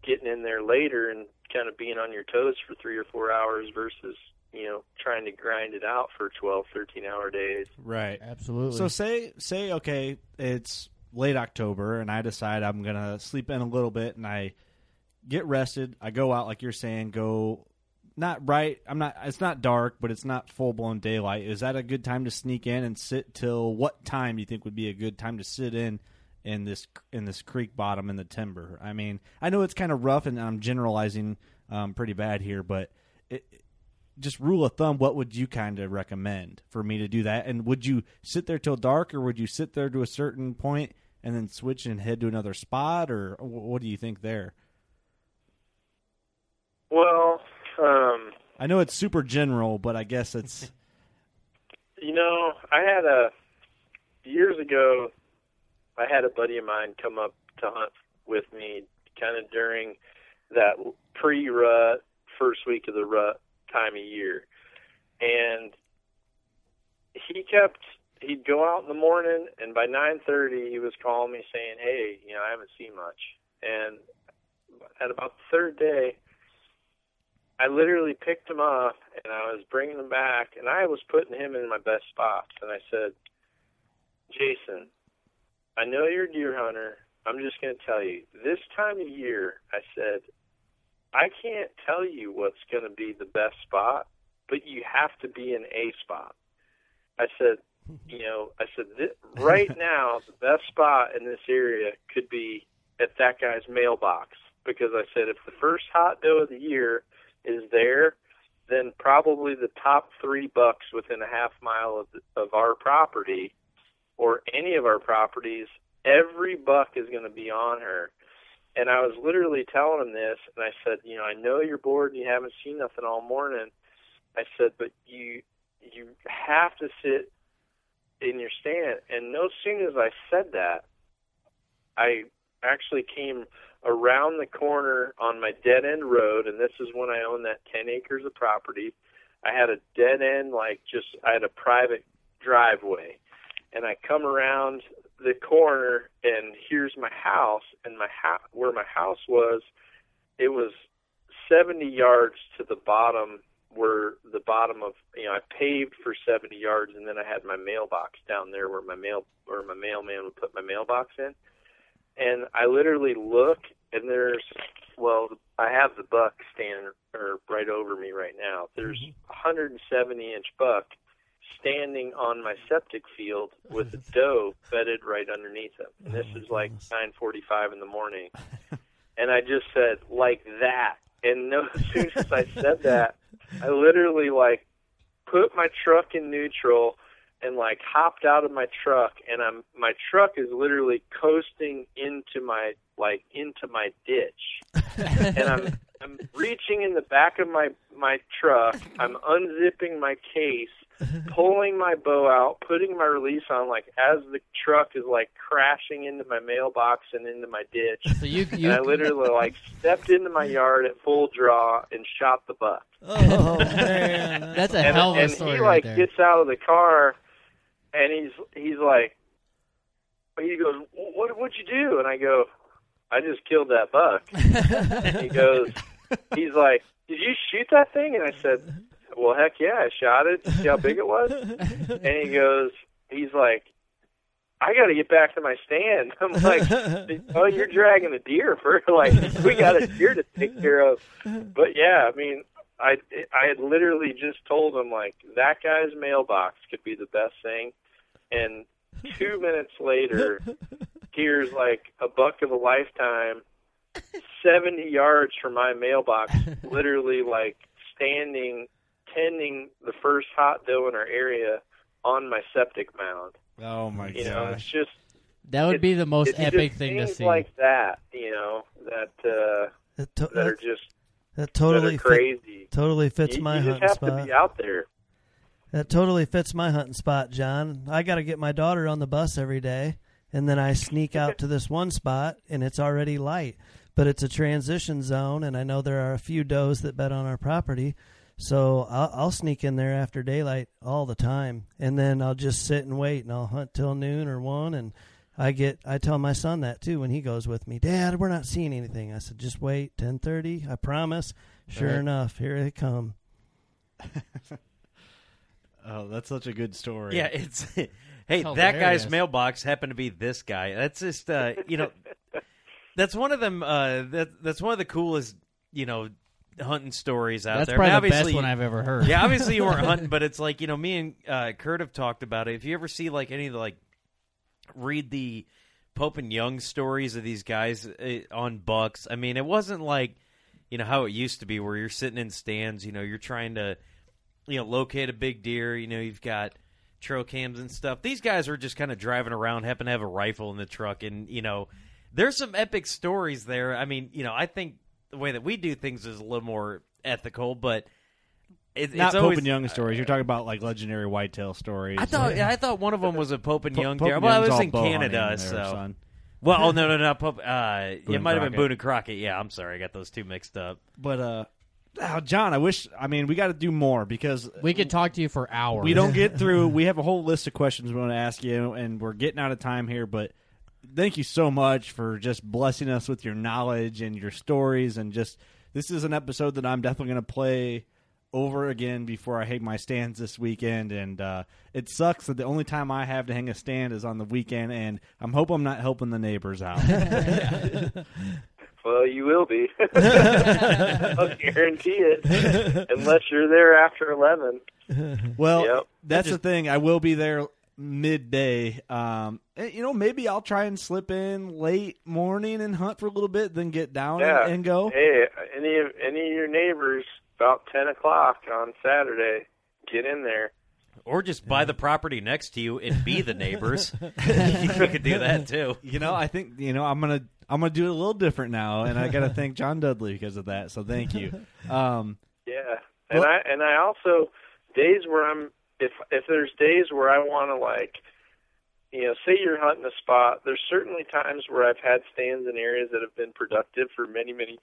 getting in there later and kind of being on your toes for three or four hours versus you know trying to grind it out for 12 13 hour days Right. Absolutely. So say say okay, it's late October and I decide I'm gonna sleep in a little bit and I get rested. I go out like you're saying, go not right. I'm not. It's not dark, but it's not full blown daylight. Is that a good time to sneak in and sit till what time do you think would be a good time to sit in in this in this creek bottom in the timber? I mean, I know it's kind of rough and I'm generalizing um, pretty bad here, but it, just rule of thumb, what would you kind of recommend for me to do that? And would you sit there till dark, or would you sit there to a certain point and then switch and head to another spot, or what do you think there? well um I know it's super general, but I guess it's You know, I had a years ago. I had a buddy of mine come up to hunt with me, kind of during that pre-rut, first week of the rut time of year, and he kept. He'd go out in the morning, and by nine thirty, he was calling me saying, "Hey, you know, I haven't seen much." And at about the third day, I literally picked him up and I was bringing him back, and I was putting him in my best spots. And I said, Jason, I know you're a deer hunter. I'm just going to tell you, this time of year, I said, I can't tell you what's going to be the best spot, but you have to be in a spot. I said, you know, I said, this, right now, the best spot in this area could be at that guy's mailbox. Because I said, if the first hot doe of the year is there, then probably the top three bucks within a half mile of, of our property or any of our properties, every buck is going to be on her. And I was literally telling him this, and I said, you know, I know you're bored and you haven't seen nothing all morning. I said, but you you have to sit in your stand. And no sooner as I said that, I actually came around the corner on my dead end road, and this is when I owned that 10 acres of property. I had a dead end, like just, I had a private driveway. And I come around the corner, and here's my house, and my house, where my house was, it was 70 yards to the bottom where the bottom of you know I paved for 70 yards and then I had my mailbox down there where my mail where my mailman would put my mailbox in and I literally look and there's well I have the buck standing or right over me right now. There's mm-hmm. a 170 inch buck standing on my septic field with a doe bedded right underneath him. And this oh, is like 9:45 in the morning. And I just said like that. And no as soon as I said that I literally like put my truck in neutral and like hopped out of my truck and I'm my truck is literally coasting into my like into my ditch. and I'm I'm reaching in the back of my my truck, I'm unzipping my case, pulling my bow out, putting my release on, like as the truck is like crashing into my mailbox and into my ditch. So you, and you I literally like stepped into my yard at full draw and shot the buck. Oh man, that's a and, hell of a and story he right like there. gets out of the car and he's he's like he goes what what'd you do? And i go i just killed that buck. And he goes he's like did you shoot that thing? And i said well heck yeah i shot it. See how big it was? And he goes he's like I got to get back to my stand. I'm like, oh, you're dragging a deer for like we got a deer to take care of. But yeah, I mean, I I had literally just told him like that guy's mailbox could be the best thing, and two minutes later, here's like a buck of a lifetime, seventy yards from my mailbox, literally like standing tending the first hot doe in our area on my septic mound. Oh my You know, it's just that would be the most it's epic just thing to things see. like that. You know that uh, that, to- that are just that totally that are fit, crazy. totally fits you, my you just hunting have spot. to be out there. That totally fits my hunting spot, John. I got to get my daughter on the bus every day, and then I sneak out to this one spot, and it's already light, but it's a transition zone, and I know there are a few does that bed on our property, so I'll, I'll sneak in there after daylight all the time, and then I'll just sit and wait, and I'll hunt till noon or one, and I get I tell my son that too when he goes with me. Dad, we're not seeing anything. I said, just wait, ten thirty. I promise. Sure Right. enough, here they come. Oh, that's such a good story. Yeah, it's hey, that guy's mailbox happened to be this guy. That's just uh, you know, that's one of them. Uh, that that's one of the coolest you know hunting stories out That's there. probably I mean, the best obviously- one I've ever heard. Yeah, obviously you weren't hunting, but it's like you know, me and uh, Kurt have talked about it. If you ever see like any of the like read the Pope and Young stories of these guys uh, on bucks, I mean, it wasn't like you know how it used to be where you're sitting in stands. You know, you're trying to you know locate a big deer. You know, you've got trail cams and stuff. These guys were just kind of driving around, happen to have a rifle in the truck, and you know, there's some epic stories there. I mean, you know, I think the way that we do things is a little more ethical, but it, Not it's Pope always, and Young stories. You're talking about like legendary whitetail stories. I thought I thought one of them was a Pope and Po- Young Pope deer. and Well, I was in Canada, hunting there, so. son. Well, oh no, no, no, Pope. Uh, it might have been Crockett. Boone and Crockett. Yeah, I'm sorry, I got those two mixed up. But uh, oh, John, I wish. I mean, we got to do more because we could talk to you for hours. we don't get through. We have a whole list of questions we want to ask you, and we're getting out of time here. But thank you so much for just blessing us with your knowledge and your stories, and just this is an episode that I'm definitely going to play over again before I hang my stands this weekend. And uh, it sucks that the only time I have to hang a stand is on the weekend, and I'm hope I'm not helping the neighbors out. Well, you will be. I'll guarantee it, unless you're there after eleven. Well, Yep. that's the thing. I will be there midday. Um, and, you know, maybe I'll try and slip in late morning and hunt for a little bit, then get down Yeah. and, and go. Hey, any of any of your neighbors about ten o'clock on Saturday, get in there. Or just buy the property next to you and be the neighbors. you could do that too. You know, I think you know I'm gonna I'm gonna do it a little different now, and I got to thank John Dudley because of that. So thank you. Um, Yeah, and Well- I and I also days where I'm if if there's days where I want to like, you know, say you're hunting a spot. There's certainly times where I've had stands in areas that have been productive for many many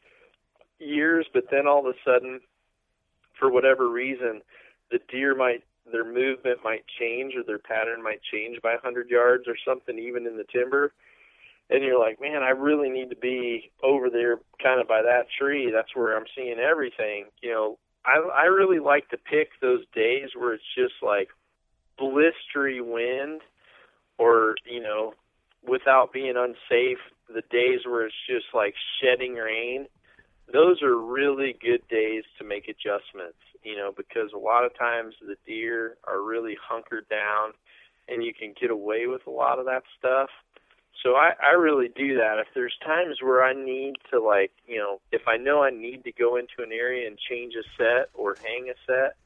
years, but then all of a sudden, for whatever reason, the deer might their movement might change or their pattern might change by 100 yards or something, even in the timber. And you're like, man, I really need to be over there, kind of by that tree. That's where I'm seeing everything. You know, I I really like to pick those days where it's just like blistery wind, or you know, without being unsafe. The days where it's just like shedding rain. Those are really good days to make adjustments. You know, because a lot of times the deer are really hunkered down, and you can get away with a lot of that stuff. So I, I really do that. If there's times where I need to like, you know, if I know I need to go into an area and change a set or hang a set,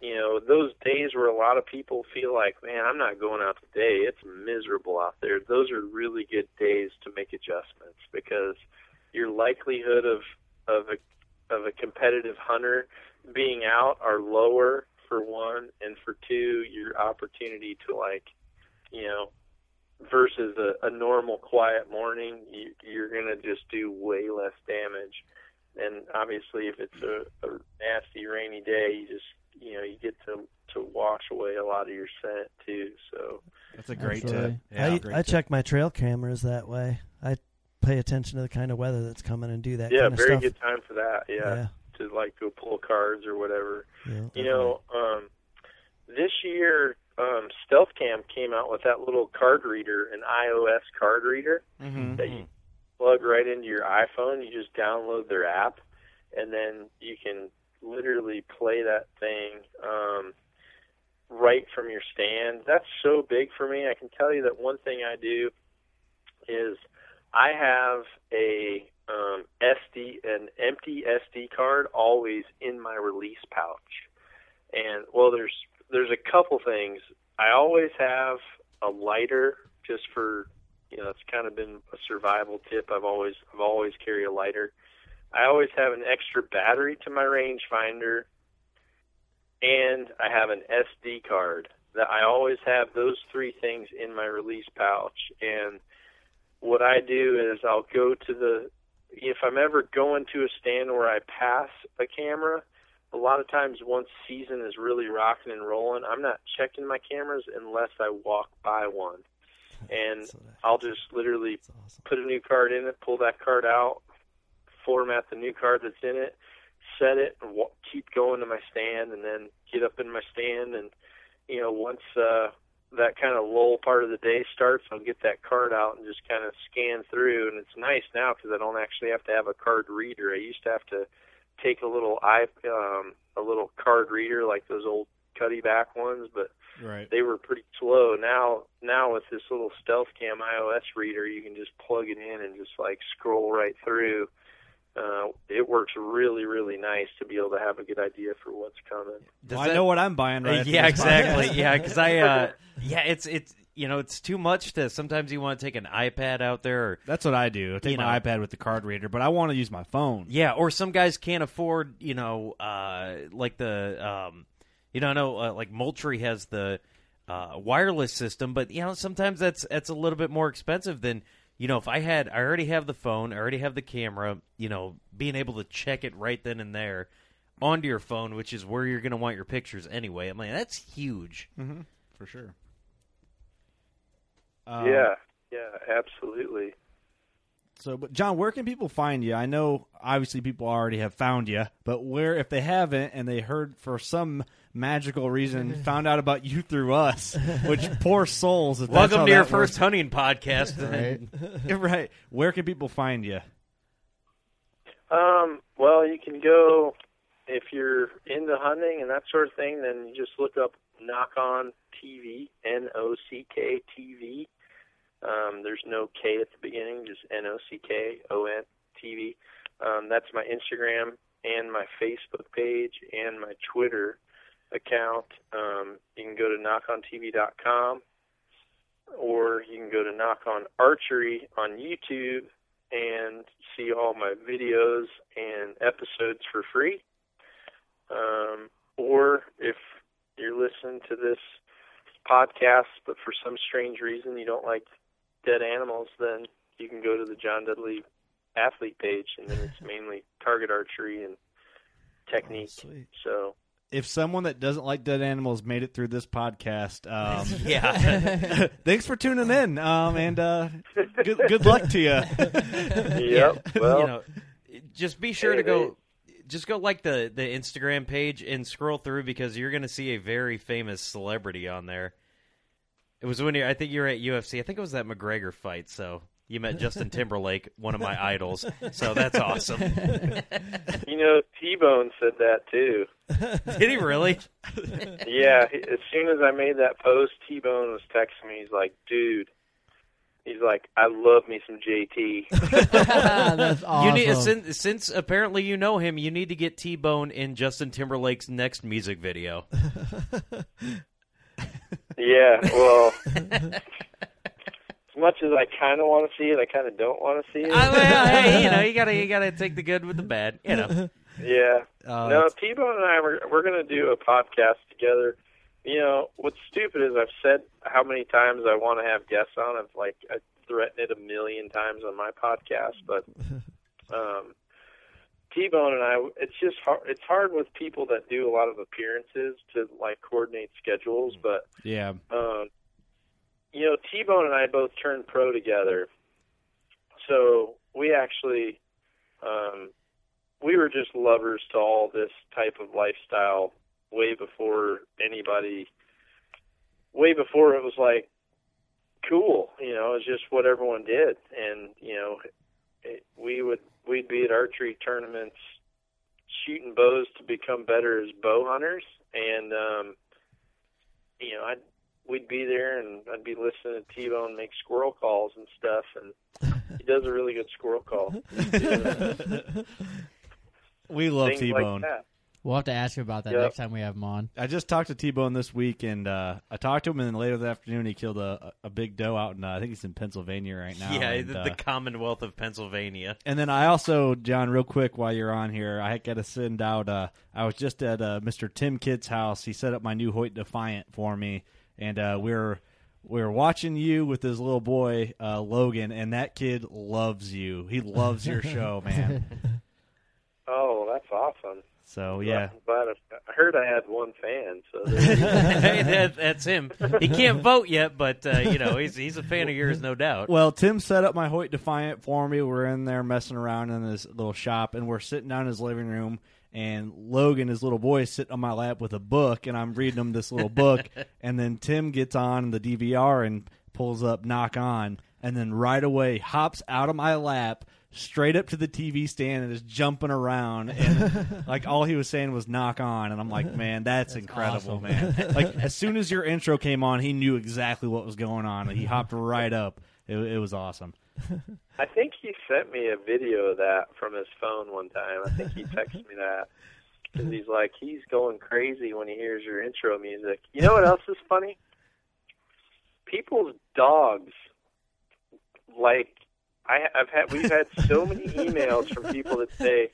you know, those days where a lot of people feel like, man, I'm not going out today. It's miserable out there. Those are really good days to make adjustments because your likelihood of of a of a competitive hunter being out are lower for one, and for two, your opportunity to like, you know, versus a, a normal quiet morning, you, you're gonna just do way less damage. And obviously, if it's a, a nasty rainy day, you just you know you get to to wash away a lot of your scent too. So That's a great Absolutely. tip. Yeah, I, great I tip. check my trail cameras that way. I pay attention to the kind of weather that's coming and do that yeah, kind of very stuff. good time for that. Yeah, Yeah. to like go pull cards or whatever. Yeah. You know, um, this year um, Stealth Cam came out with that little card reader, an iOS card reader Mhm. that you plug right into your iPhone. You just download their app, and then you can literally play that thing um, right from your stand. That's so big for me. I can tell you that one thing I do is I have a um, SD, an empty SD card always in my release pouch. And well, there's there's a couple things. I always have a lighter just for you know it's kind of been a survival tip. I've always I've always carry a lighter. I always have an extra battery to my rangefinder, and I have an SD card. That I always have those three things in my release pouch. And what I do is I'll go to the if I'm ever going to a stand where I pass a camera, a lot of times once season is really rocking and rolling, I'm not checking my cameras unless I walk by one. And I'll just literally put a new card in it, pull that card out, format the new card that's in it, set it, and wa- keep going to my stand, and then get up in my stand. And you know, once uh, that kind of lull part of the day starts, I'll get that card out and just kind of scan through. And it's nice now because I don't actually have to have a card reader. I used to have to take a little i um, a little card reader like those old Cuddeback ones, but Right. they were pretty slow. Now, now with this little Stealth Cam iOS reader, you can just plug it in and just like scroll right through. Uh, it works really, really nice to be able to have a good idea for what's coming. Does Well, I that- know what I'm buying right. after yeah, exactly. podcast. yeah, because I, uh, yeah, it's it's you know it's too much to. Sometimes you want to take an iPad out there, or That's what I do. I take You my know. iPad with the card reader, but I want to use my phone. yeah, or some guys can't afford, you know, uh, like the, um, you know, I know uh, like Moultrie has the uh, wireless system, but you know sometimes that's that's a little bit more expensive than. You know, if I had, I already have the phone, I already have the camera. You know, being able to check it right then and there onto your phone, which is where you're going to want your pictures anyway. I mean, that's huge. Mm-hmm. For sure. Um, yeah, yeah, absolutely. So, but John, where can people find you? I know obviously people already have found you, but where if they haven't and they heard for some magical reason found out about you through us, which poor souls. If Welcome how to your that works. first hunting podcast. Yeah, right. Where can people find you? Um, well, you can go if you're into hunting and that sort of thing. Then you just look up Nock On TV, N O C K TV. Um, there's no K at the beginning, just N O C K O N TV. Um, that's my Instagram and my Facebook page and my Twitter account. Um, you can go to nockontv.com or you can go to Nock On Archery on YouTube and see all my videos and episodes for free. Um, or if you're listening to this podcast, but for some strange reason you don't like dead animals, then you can go to the John Dudley athlete page, and then it's mainly target archery and technique. so If someone that doesn't like dead animals made it through this podcast, um, Yeah. thanks for tuning in, um, and uh, good, good luck to you. Yep. Well, you know, just be sure Hey, to go. Just go like the the Instagram page and scroll through because you're going to see a very famous celebrity on there. It was when you I think you were at UFC. I think it was that McGregor fight. So you met Justin Timberlake, one of my idols. So that's awesome. you know, T Bone said that too. Did he really? yeah, as soon as I made that post, T Bone was texting me. He's like, "Dude," he's like, "I love me some JT." That's awesome. You need since, since apparently you know him, you need to get T Bone in Justin Timberlake's next music video. yeah, well, as much as I kind of want to see it, I kind of don't want to see it. I, well, hey, you know, you gotta you gotta take the good with the bad. You know, Yeah. Uh, no, T Bone and I we're we're gonna do a podcast together. You know, what's stupid is I've said how many times I want to have guests on. I've like I threatened it a million times on my podcast, but um, T Bone and I, it's just hard. It's hard with people that do a lot of appearances to like coordinate schedules. But yeah. um, you know, T Bone and I both turned pro together, so we actually um, we were just lovers to all this type of lifestyle way before anybody way before it was like cool you know it was just what everyone did. And you know it, we would we'd be at archery tournaments shooting bows to become better as bow hunters. And um you know I'd we'd be there and I'd be listening to T-Bone make squirrel calls and stuff and he does a really good squirrel call we love T Bone. that. We'll have to ask you about that Yep. next time we have him on. I just talked to T Bone this week, and uh, I talked to him, and then later that afternoon he killed a, a big doe out in uh, I think he's in Pennsylvania right now. yeah, and, the, uh, the Commonwealth of Pennsylvania. And then I also, John, real quick while you're on here, I got to send out. Uh, I was just at uh, Mr. Tim Kidd's house. He set up my new Hoyt Defiant for me, and uh, we are we were watching you with his little boy uh, Logan, and that kid loves you. He loves your show, man. Oh, that's awesome. So yeah, I'm I, I heard I had one fan. So hey, that, that's him. He can't vote yet, but uh, you know he's he's a fan of yours, no doubt. Well, Tim set up my Hoyt Defiant for me. We're in there messing around in this little shop, and we're sitting down in his living room. And Logan, his little boy, is sitting on my lap with a book, and I'm reading him this little book. and then Tim gets on the DVR and pulls up Nock On, and then right away hops out of my lap straight up to the TV stand and is jumping around. And like all he was saying was Nock On, and I'm like, man, that's, incredible, awesome. man. Like as soon as your intro came on, he knew exactly what was going on. He hopped right up. It, it was awesome. I think he sent me a video of that from his phone one time. I think he texted me that because he's like he's going crazy when he hears your intro music. You know what else is funny? People's dogs like I, I've had we've had so many emails from people that say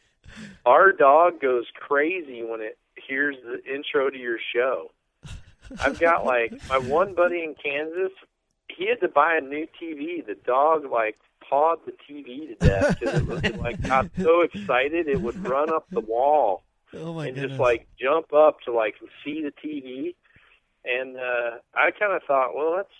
our dog goes crazy when it hears the intro to your show. I've got like my one buddy in Kansas. He had to buy a new TV. The dog like pawed the TV to death because it was like got so excited it would run up the wall Oh and goodness. just like jump up to like see the TV. And uh I kind of thought, well, that's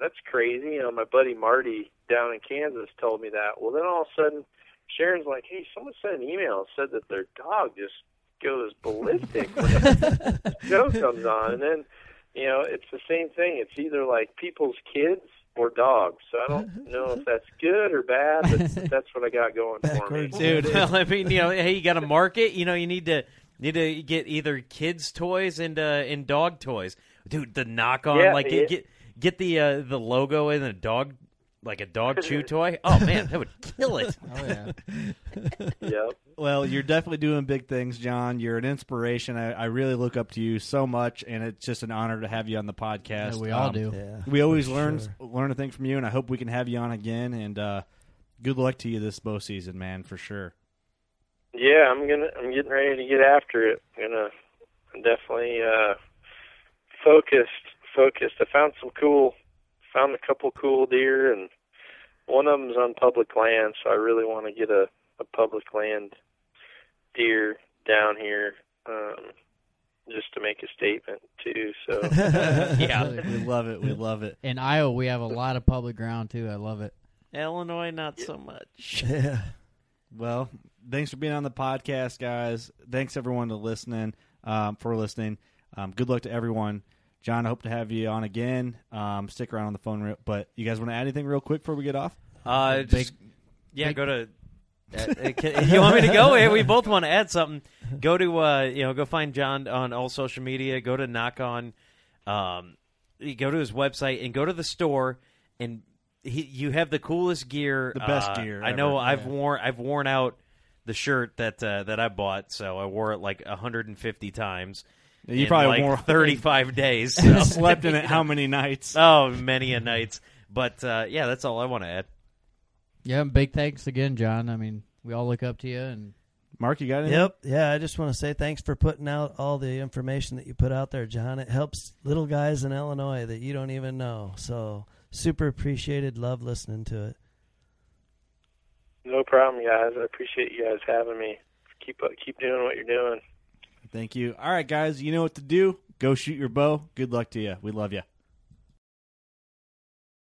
that's crazy. You know, my buddy Marty down in Kansas told me that. Well, then all of a sudden, Sherrard's like, hey, someone sent an email and said that their dog just goes ballistic when the show comes on. And then, you know, it's the same thing. It's either like people's kids or dogs. So I don't know if that's good or bad, but that's what I got going for me. dude. Well, I mean, you know, hey, you got to market. You know, you need to need to get either kids' toys and uh, and dog toys, dude. The Nock On, Yeah, like it- get get, get the uh, the logo and a dog, like a dog chew toy. Oh man, that would kill it. Oh yeah. Yep. Well, you're definitely doing big things, John. You're an inspiration. I, I really look up to you so much, and it's just an honor to have you on the podcast. Yeah, we all Um, do. yeah. We always learn Sure. learn a thing from you, and I hope we can have you on again. And uh, good luck to you this bow season, man, for sure. Yeah, I'm gonna. I'm getting ready to get after it. I'm gonna I'm definitely uh, focused. Focused. I found some cool. Found a couple cool deer, and one of them's on public land. So I really want to get a, a public land deer down here, um, just to make a statement too. So Yeah, We love it. We love it. In Iowa, we have a lot of public ground too. I love it. Illinois, not so much. Yeah. Well, thanks for being on the podcast, guys. Thanks everyone to listening um, for listening. Um, good luck to everyone. John, I hope to have you on again. Um, stick around on the phone, real, but you guys want to add anything real quick before we get off? Uh, Big- just yeah, go to. Uh, uh, can- you want me to go? Hey, we both want to add something. Go to uh, you know, go find John on all social media. Go to Nock On. Um, go to his website and go to the store, and he, you have the coolest gear, The best Uh, gear I know. ever. I've worn I've worn out the shirt that uh, that I bought, so I wore it like 150 times. You in, probably like wore 35 days. So. slept in it how many nights? Oh, many a nights. But uh, yeah, that's all I want to add. Yeah, big thanks again, John. I mean, we all look up to you, and Mark, you got anything? Yep. Yeah, I just want to say thanks for putting out all the information that you put out there, John. It helps little guys in Illinois that you don't even know. So super appreciated. Love listening to it. No problem, guys. I appreciate you guys having me. Keep keep doing what you're doing. Thank you. All right, guys, you know what to do. Go shoot your bow. Good luck to you. We love you.